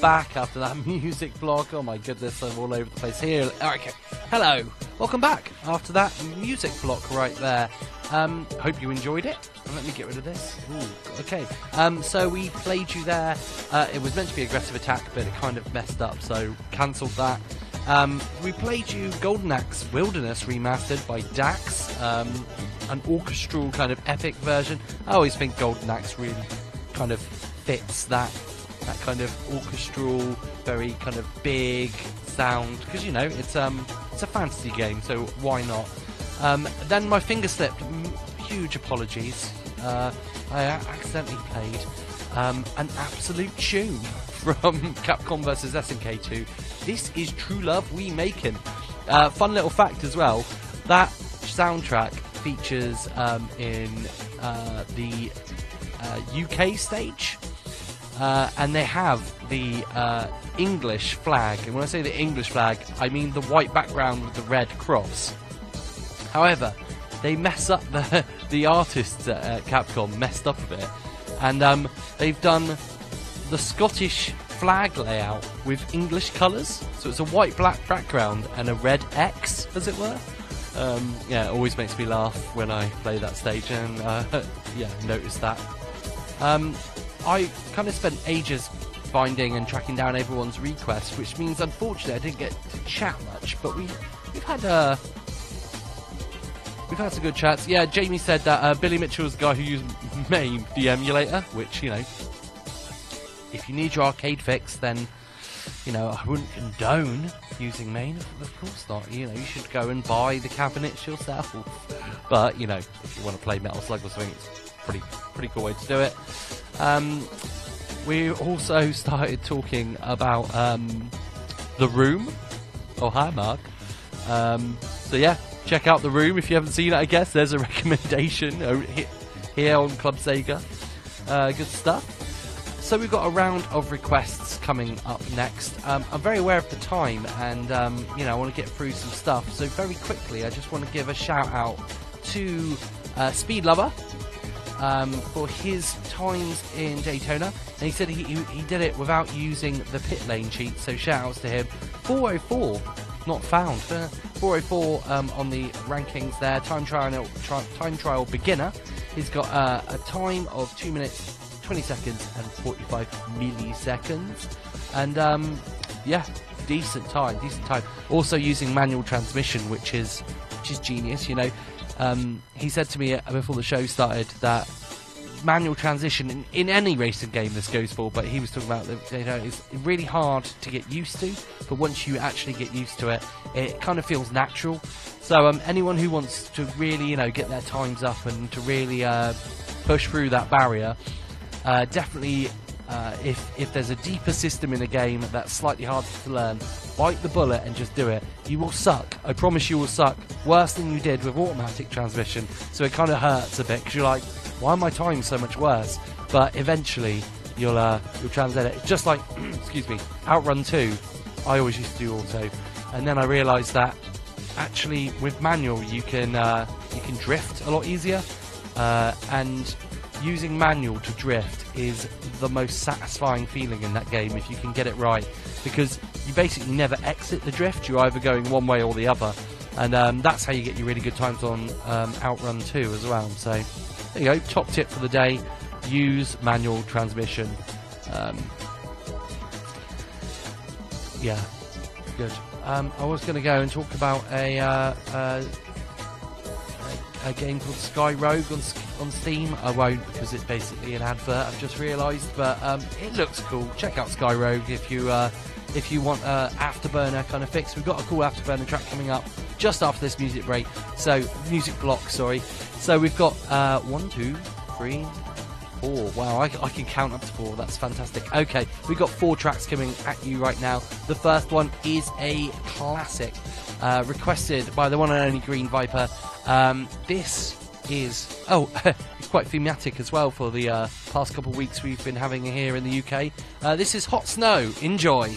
back after that music block. Oh my goodness, I'm all over the place here. Okay, hello, welcome back after that music block right there. Um, hope you enjoyed it. Let me get rid of this. Ooh, okay. Um, so we played you there. Uh, it was meant to be aggressive attack, but it kind of messed up, so cancelled that. Um, we played you Golden Axe Wilderness remastered by Dax, um, an orchestral kind of epic version. I always think Golden Axe really kind of fits that that kind of orchestral, very kind of big sound because you know it's um it's a fantasy game, so why not? Um, then my finger slipped. Huge apologies. Uh, I accidentally played um, an absolute tune from Capcom vs SNK 2. This is True Love We Make Him. Uh, fun little fact as well. That soundtrack features um, in uh, the uh, UK stage. Uh, and they have the uh, English flag. And when I say the English flag, I mean the white background with the red cross. However, they mess up the the artists at Capcom messed up a bit, and um, they've done the Scottish flag layout with English colours. So it's a white black background and a red X, as it were. Um, yeah, it always makes me laugh when I play that stage, and uh, yeah, notice that. Um, I kind of spent ages finding and tracking down everyone's requests, which means unfortunately I didn't get to chat much. But we we've had uh, we've had some good chats. Yeah, Jamie said that uh, Billy Mitchell's the guy who used MAME, the emulator, which you know, if you need your arcade fix, then you know I wouldn't condone using MAME. Of course not. You know, you should go and buy the cabinets yourself. But you know, if you want to play Metal Slug or something, it's pretty pretty cool way to do it. Um, we also started talking about um, the room. Oh, hi, Mark. Um, so yeah, check out the room if you haven't seen it. I guess there's a recommendation here on Club Sega. Uh, good stuff. So we've got a round of requests coming up next. Um, I'm very aware of the time, and um, you know I want to get through some stuff. So very quickly, I just want to give a shout out to uh, Speed Lover um, for his times in Daytona, and he said he, he, did it without using the pit lane cheat. So shout outs to him. 404, not found. Uh, 404 um, on the rankings there. Time trial, tri- time trial beginner. He's got uh, a time of two minutes, 20 seconds, and 45 milliseconds. And um, yeah, decent time, decent time. Also using manual transmission, which is which is genius. You know, um, he said to me uh, before the show started that manual transition in, in any racing game this goes for, but he was talking about that you know it's really hard to get used to, but once you actually get used to it, it kind of feels natural. So um, anyone who wants to really you know get their times up and to really uh, push through that barrier, uh, definitely. Uh, if if there's a deeper system in a game that's slightly harder to learn, bite the bullet and just do it. You will suck. I promise you will suck worse than you did with automatic transmission. So it kind of hurts a bit because you're like, why are my times so much worse? But eventually you'll uh, you'll translate it. Just like excuse me, Outrun 2. I always used to do auto, and then I realised that actually with manual you can uh, you can drift a lot easier, uh, and using manual to drift is the most satisfying feeling in that game if you can get it right, because you basically never exit the drift. You're either going one way or the other, and um, that's how you get your really good times on um, Outrun 2 as well. So there you go, top tip for the day: use manual transmission. Um, yeah, good. Um, I was going to go and talk about a, uh, uh, a, game called Sky Rogue on, on Steam. I won't because it's basically an advert. I've just realised, but um, it looks cool. Check out Sky Rogue if you uh, if you want a afterburner kind of fix. We've got a cool afterburner track coming up just after this music break. So music block, sorry. So we've got uh, one, two, three, four. Wow, I, I can count up to four. That's fantastic. Okay, we've got four tracks coming at you right now. The first one is a classic, uh, requested by the one and only Green Viper. Um, this is oh, it's quite thematic as well for the uh, past couple of weeks we've been having here in the UK. Uh, this is Hot Snow. Enjoy.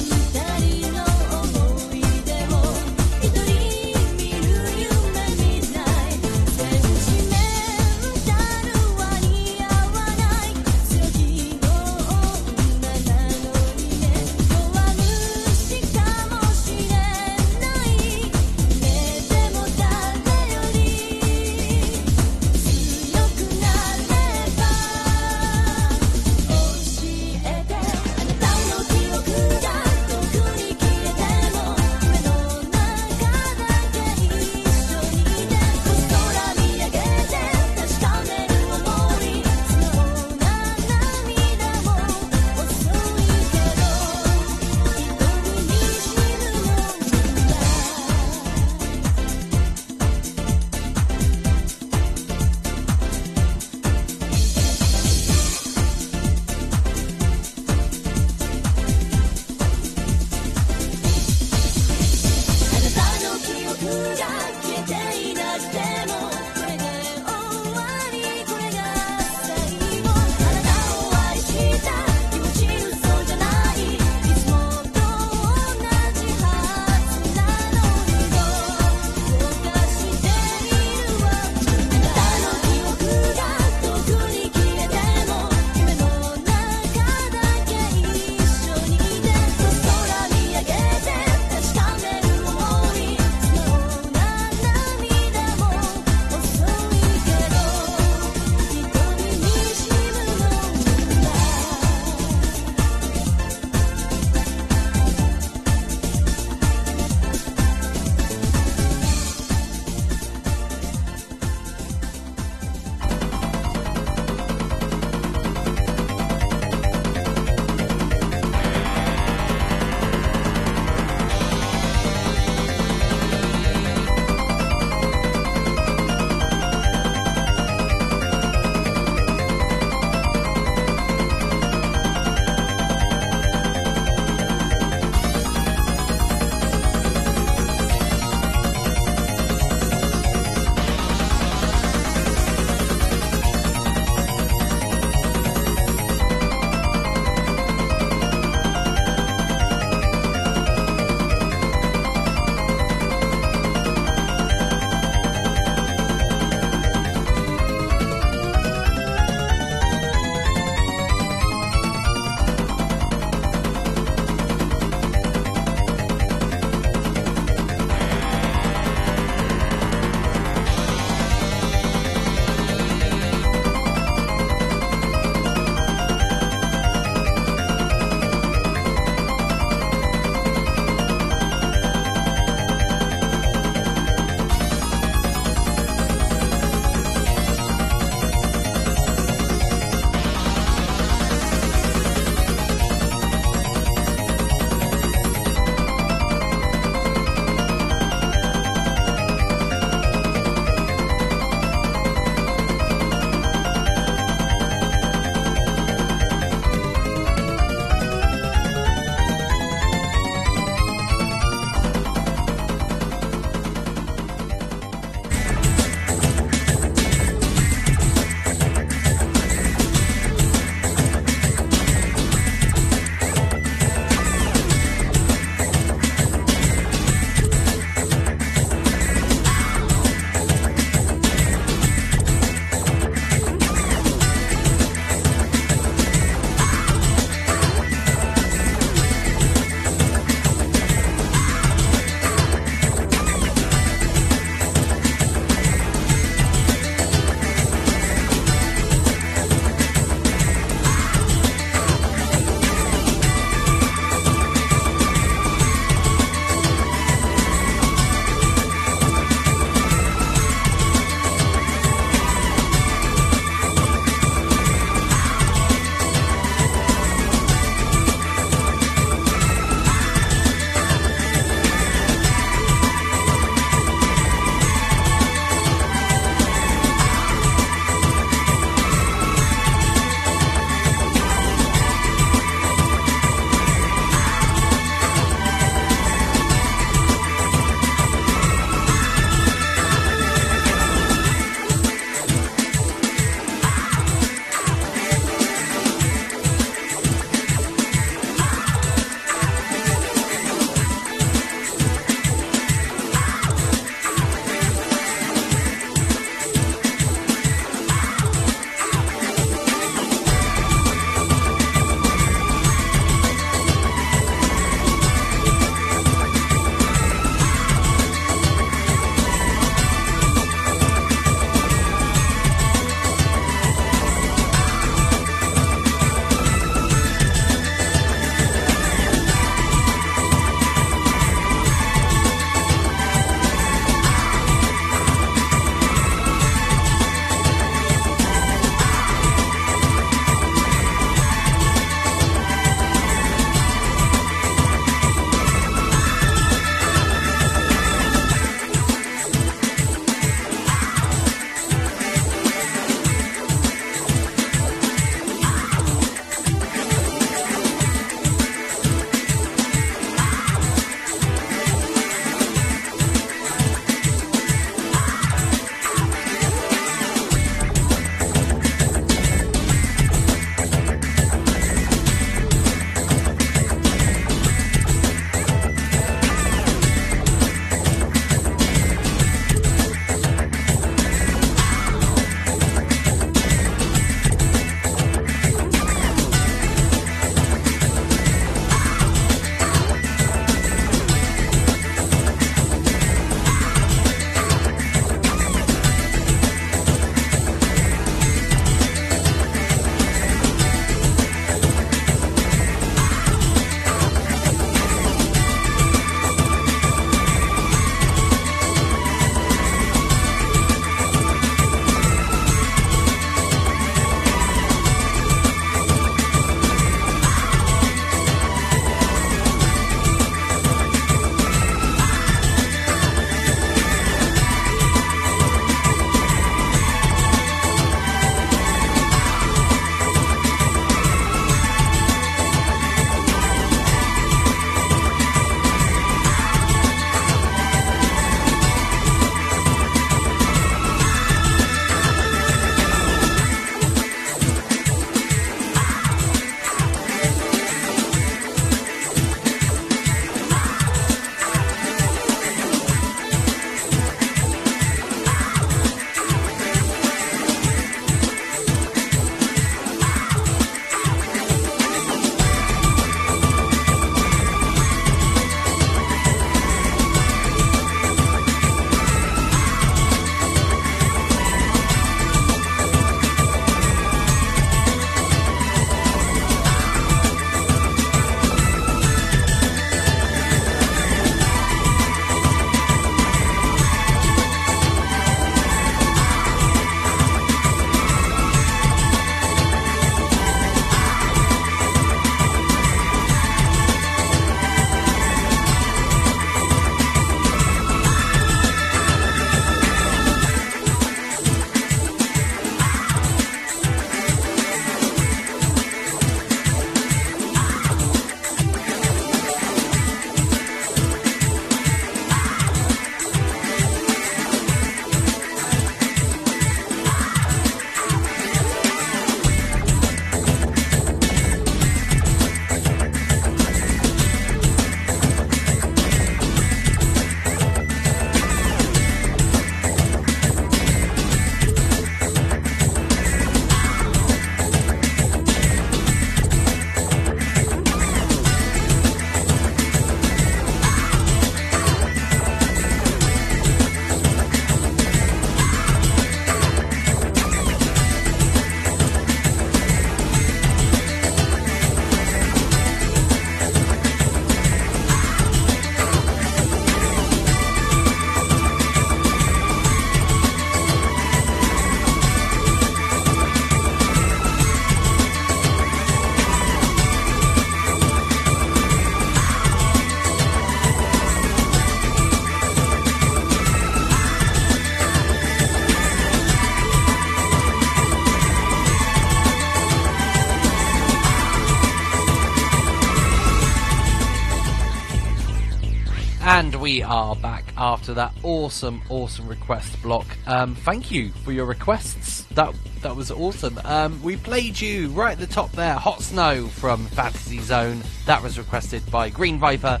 We are back after that awesome, awesome request block. Um, thank you for your requests. That that was awesome. Um, we played you right at the top there, Hot Snow from Fantasy Zone. That was requested by Green Viper.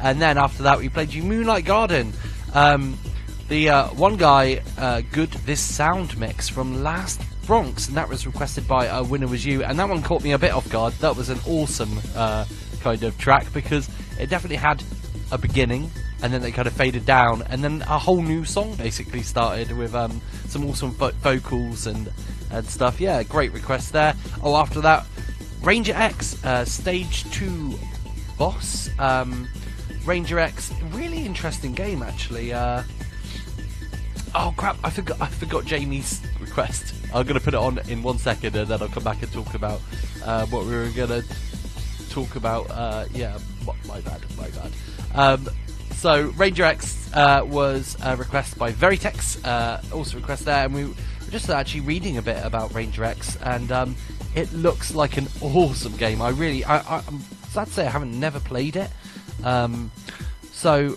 And then after that, we played you Moonlight Garden. Um, the uh, one guy, uh, Good This Sound Mix from Last Bronx, and that was requested by uh, Winner Was You. And that one caught me a bit off guard. That was an awesome uh, kind of track because it definitely had a beginning and then they kind of faded down. And then a whole new song basically started with um, some awesome vo- vocals and and stuff. Yeah great request there. Oh after that ranger x uh, stage 2 boss. Um, ranger x really interesting game actually. Uh, oh crap i forgot i forgot jamie's request. I'm gonna put it on in one second and then i'll come back and talk about uh, what we were gonna talk about. Uh, yeah, my bad, my bad. Um, so Ranger X uh, was a request by Veritex, uh, also request there, and we were just actually reading a bit about Ranger X, and um, it looks like an awesome game. I really, I, I, I'm sad to say I haven't never played it, um, so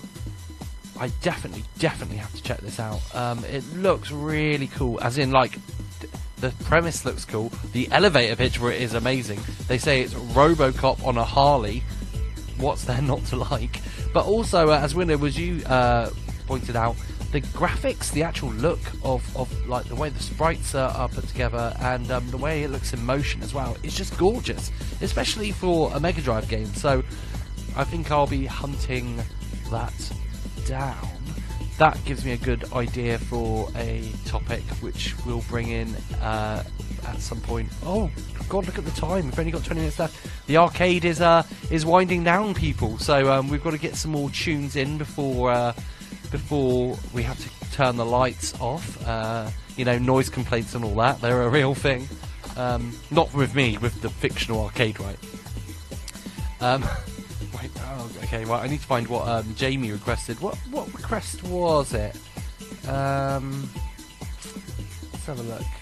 I definitely, definitely have to check this out. Um, it looks really cool, as in like the premise looks cool. The elevator pitch for it is amazing. They say it's RoboCop on a Harley. What's there not to like? But also, uh, as Winner was you uh, pointed out, the graphics, the actual look of, of like the way the sprites are, are put together, and um, the way it looks in motion as well, is just gorgeous, especially for a Mega Drive game. So, I think I'll be hunting that down. That gives me a good idea for a topic which we'll bring in uh, at some point. Oh God, look at the time! We've only got 20 minutes left. The arcade is uh, is winding down, people. So um, we've got to get some more tunes in before uh, before we have to turn the lights off. Uh, you know, noise complaints and all that. They're a real thing. Um, not with me, with the fictional arcade, right? Um, wait, oh, okay. Well, I need to find what um, Jamie requested. What what request was it? Um, let's have a look.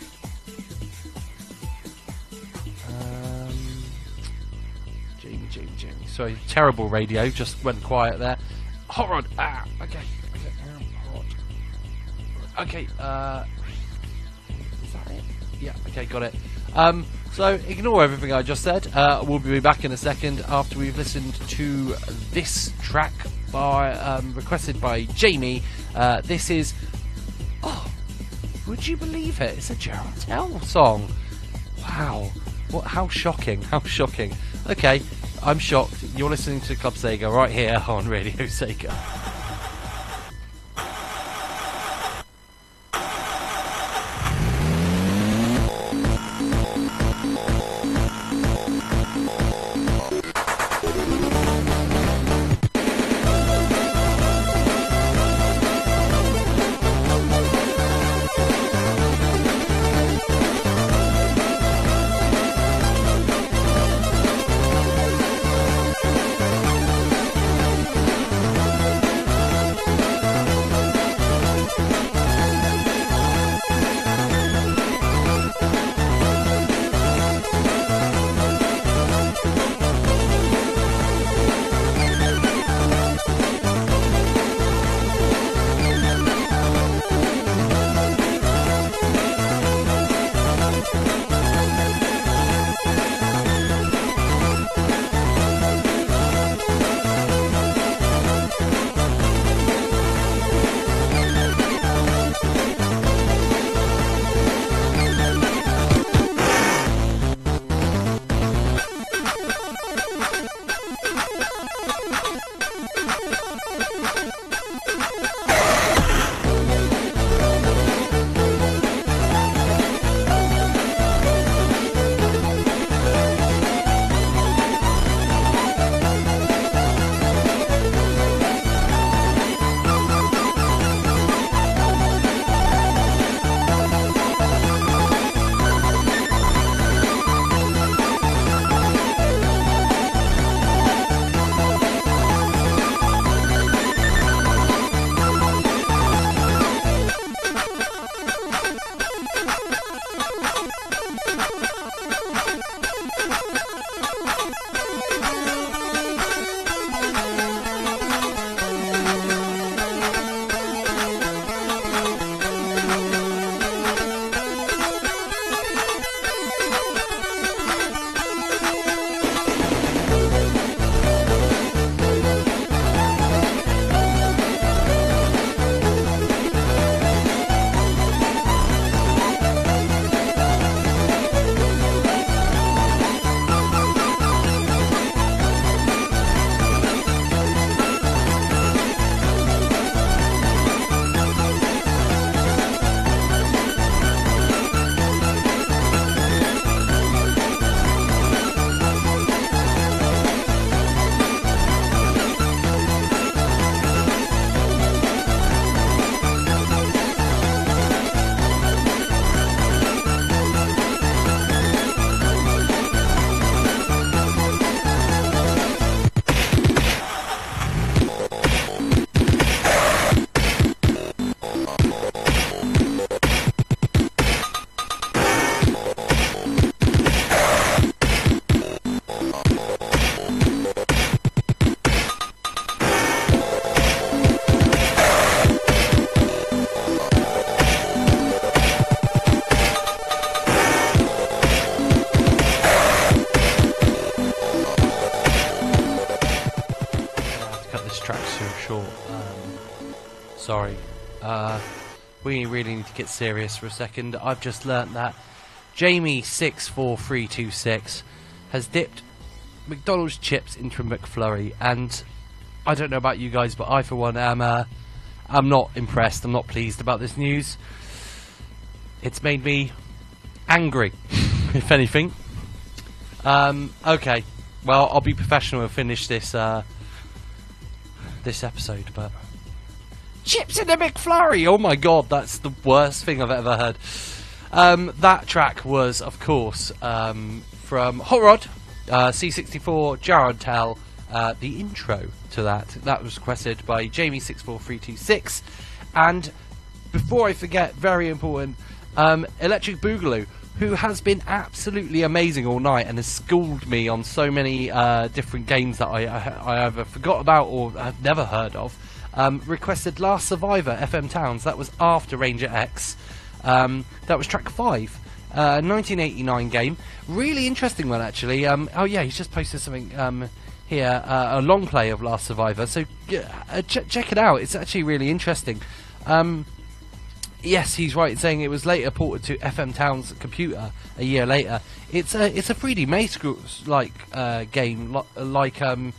Jamie, Jamie, Jamie. Sorry, terrible radio. Just went quiet there. Hot rod. Ah, okay. Okay, hot. Okay. Uh, is that it? Yeah. Okay, got it. Um, so ignore everything I just said. Uh, we'll be back in a second after we've listened to this track by um, requested by Jamie. Uh, this is oh, would you believe it? It's a Jeroen Tel song. Wow. What? How shocking! How shocking. Okay, I'm shocked. You're listening to Club Sega right here on Radio Sega.「we really need to get serious for a second. I've just learnt that Jamie64326 has dipped McDonald's chips into a McFlurry, and I don't know about you guys, but I, for one, am uh, I'm not impressed. I'm not pleased about this news. It's made me angry, if anything. Um, okay, well, I'll be professional and finish this uh, this episode, but chips in a McFlurry. Oh my god, that's the worst thing I've ever heard. Um, that track was, of course, um, from Hot Rod, uh, C64, Jeroen Tel. Uh, the intro to that that was requested by Jamie64326, and before I forget, very important, um, Electric Boogaloo, who has been absolutely amazing all night and has schooled me on so many uh, different games that I, I, I either forgot about or have never heard of. Um, requested Last Survivor FM Towns. That was after Ranger X. Um, that was track five. Uh, 1989 game. Really interesting one, actually. Um, oh, yeah, he's just posted something um, here uh, a long play of Last Survivor. So uh, ch- check it out. It's actually really interesting. Um, yes, he's right saying it was later ported to FM Towns computer a year later. It's a it's a 3D Maze like uh, game, li- like um,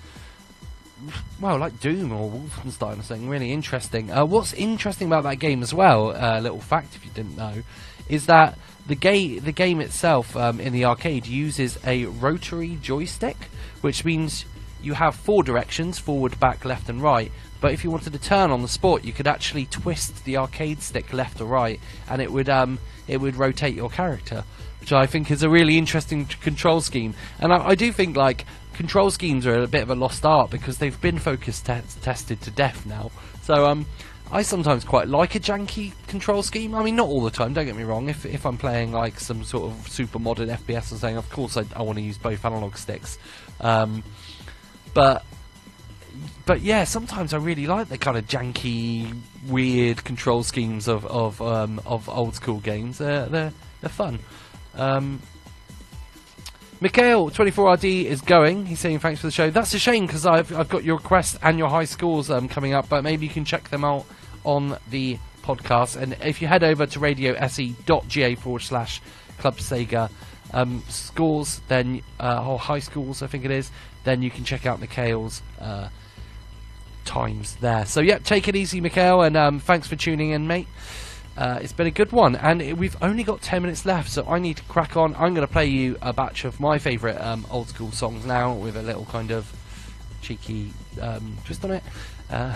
well, like Doom or Wolfenstein or something. Really interesting. Uh, what's interesting about that game as well, uh, little fact if you didn't know, is that the game the game itself um, in the arcade uses a rotary joystick, which means you have four directions: forward, back, left, and right. But if you wanted to turn on the sport, you could actually twist the arcade stick left or right, and it would um, it would rotate your character, which I think is a really interesting control scheme. And I, I do think like control schemes are a bit of a lost art because they've been focus te- tested to death now. So um, I sometimes quite like a janky control scheme. I mean, not all the time. Don't get me wrong. If if I'm playing like some sort of super modern FPS or something, of course I, I want to use both analog sticks. Um, but but yeah, sometimes I really like the kind of janky, weird control schemes of of um, of old school games. They're they're they're fun. Um, Mikhail twenty four RD is going. He's saying thanks for the show. That's a shame because I've I've got your requests and your high scores um, coming up, but maybe you can check them out on the podcast. And if you head over to radiose.ga forward slash Club Sega um, scores, then uh, or high schools, I think it is, then you can check out Mikhail's uh, times there. So yeah, take it easy, Mikhail, and um, thanks for tuning in, mate. Uh, it's been a good one, and we've only got 10 minutes left, so I need to crack on. I'm going to play you a batch of my favourite um, old school songs now with a little kind of cheeky um, twist on it, uh,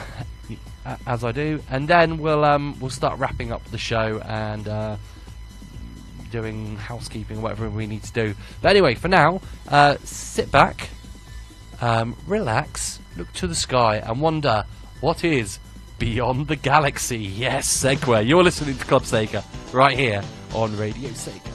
as I do, and then we'll um, we'll start wrapping up the show and uh, doing housekeeping, whatever we need to do. But anyway, for now, uh, sit back, um, relax, look to the sky, and wonder what is beyond the galaxy. Yes, Segway. You're listening to Club Sega right here on Radio Sega.「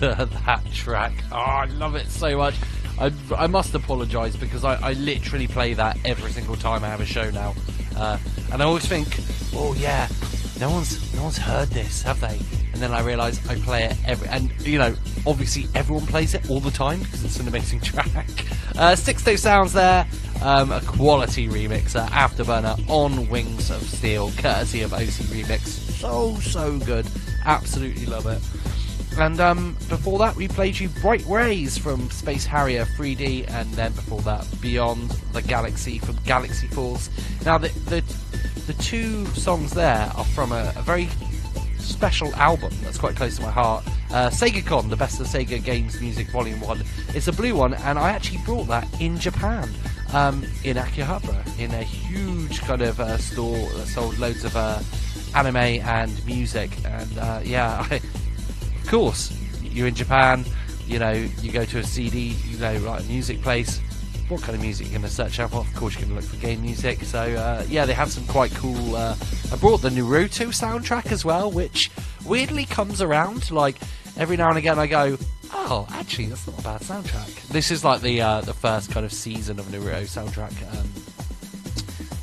that track. Oh, I love it so much. I, I must apologise because I, I literally play that every single time I have a show now, uh, and I always think, oh yeah, no one's no one's heard this, have they? And then I realise I play it every, and you know, obviously everyone plays it all the time because it's an amazing track. Uh, Sixto Sounds there, um, a quality remixer, Afterburner on Wings of Steel, courtesy of OC Remix. So so good, absolutely love it. And um, before that, we played you Bright Rays from Space Harrier 3D, and then before that, Beyond the Galaxy from Galaxy Force. Now, the the, the two songs there are from a, a very special album that's quite close to my heart. Uh, SegaCon, the best of Sega games music, Volume One. It's a blue one, and I actually brought that in Japan, um, in Akihabara, in a huge kind of uh, store that sold loads of uh, anime and music. And uh, yeah, I, of course, you're in Japan. You know, you go to a CD, you know, like a music place. What kind of music you're going to search for? Of course, you're going to look for game music. So uh, yeah, they have some quite cool. Uh, I brought the Naruto soundtrack as well, which weirdly comes around. Like every now and again, I go, "Oh, actually, that's not a bad soundtrack." This is like the uh, the first kind of season of Naruto soundtrack. Um,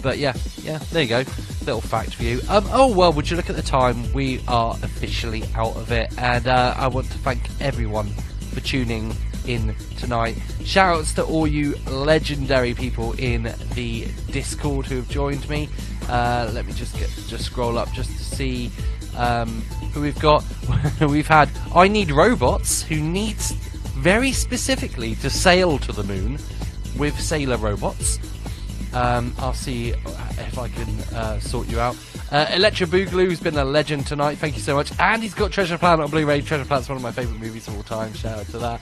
but yeah, yeah, there you go. Little fact for you. Um, oh well, would you look at the time? We are officially out of it, and uh, I want to thank everyone for tuning in tonight. Shoutouts to all you legendary people in the Discord who have joined me. Uh, let me just get just scroll up just to see um, who we've got. we've had I need robots who needs very specifically to sail to the moon with sailor robots. Um, I'll see if I can uh, sort you out. Uh, Electra Boogaloo's been a legend tonight. Thank you so much. And he's got Treasure Planet on Blu-ray. Treasure Planet's one of my favourite movies of all time. Shout out to that.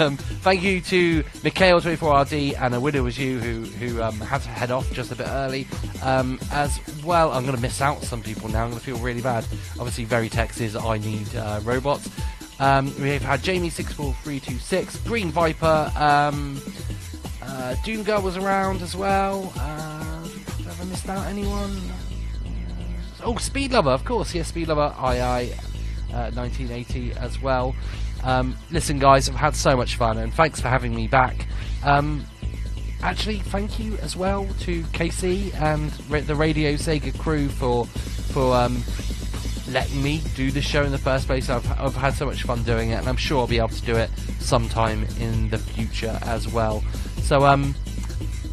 Um, thank you to Mikhail24RD and a widow was you who who um, had to head off just a bit early. Um, as well, I'm going to miss out some people now. I'm going to feel really bad. Obviously, Veritex is I need uh, robots. Um, we've had Jamie64326, Green Viper. Uh, Doom Girl was around as well. Uh, have I missed out anyone? Oh, Speed Lover, of course. Yes, Speed Lover, II, uh, 1980 as well. Um, listen, guys, I've had so much fun, and thanks for having me back. Um, actually, thank you as well to KC and the Radio Sega crew for for um, letting me do this show in the first place. I've, I've had so much fun doing it, and I'm sure I'll be able to do it sometime in the future as well. So, um,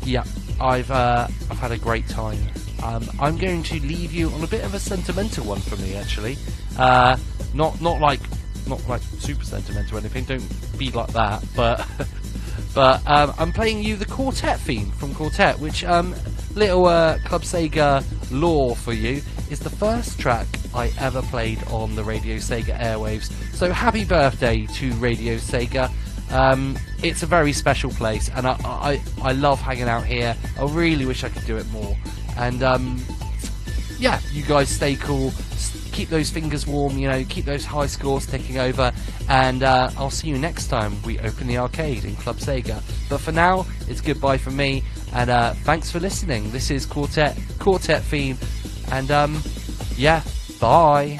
yeah, I've uh, I've had a great time. Um, I'm going to leave you on a bit of a sentimental one for me, actually. Uh, not not like not like super sentimental or anything. Don't be like that. But but um, I'm playing you the Quartet theme from Quartet, which um, little uh, Club Sega lore for you is the first track I ever played on the Radio Sega airwaves. So happy birthday to Radio Sega. Um, it's a very special place, and I, I I love hanging out here. I really wish I could do it more. And um, yeah, you guys stay cool. Keep those fingers warm, you know, keep those high scores ticking over. And uh, I'll see you next time we open the arcade in Club Sega. But for now, it's goodbye from me. And uh, thanks for listening. This is Quartet, Quartet theme. And um, yeah, bye.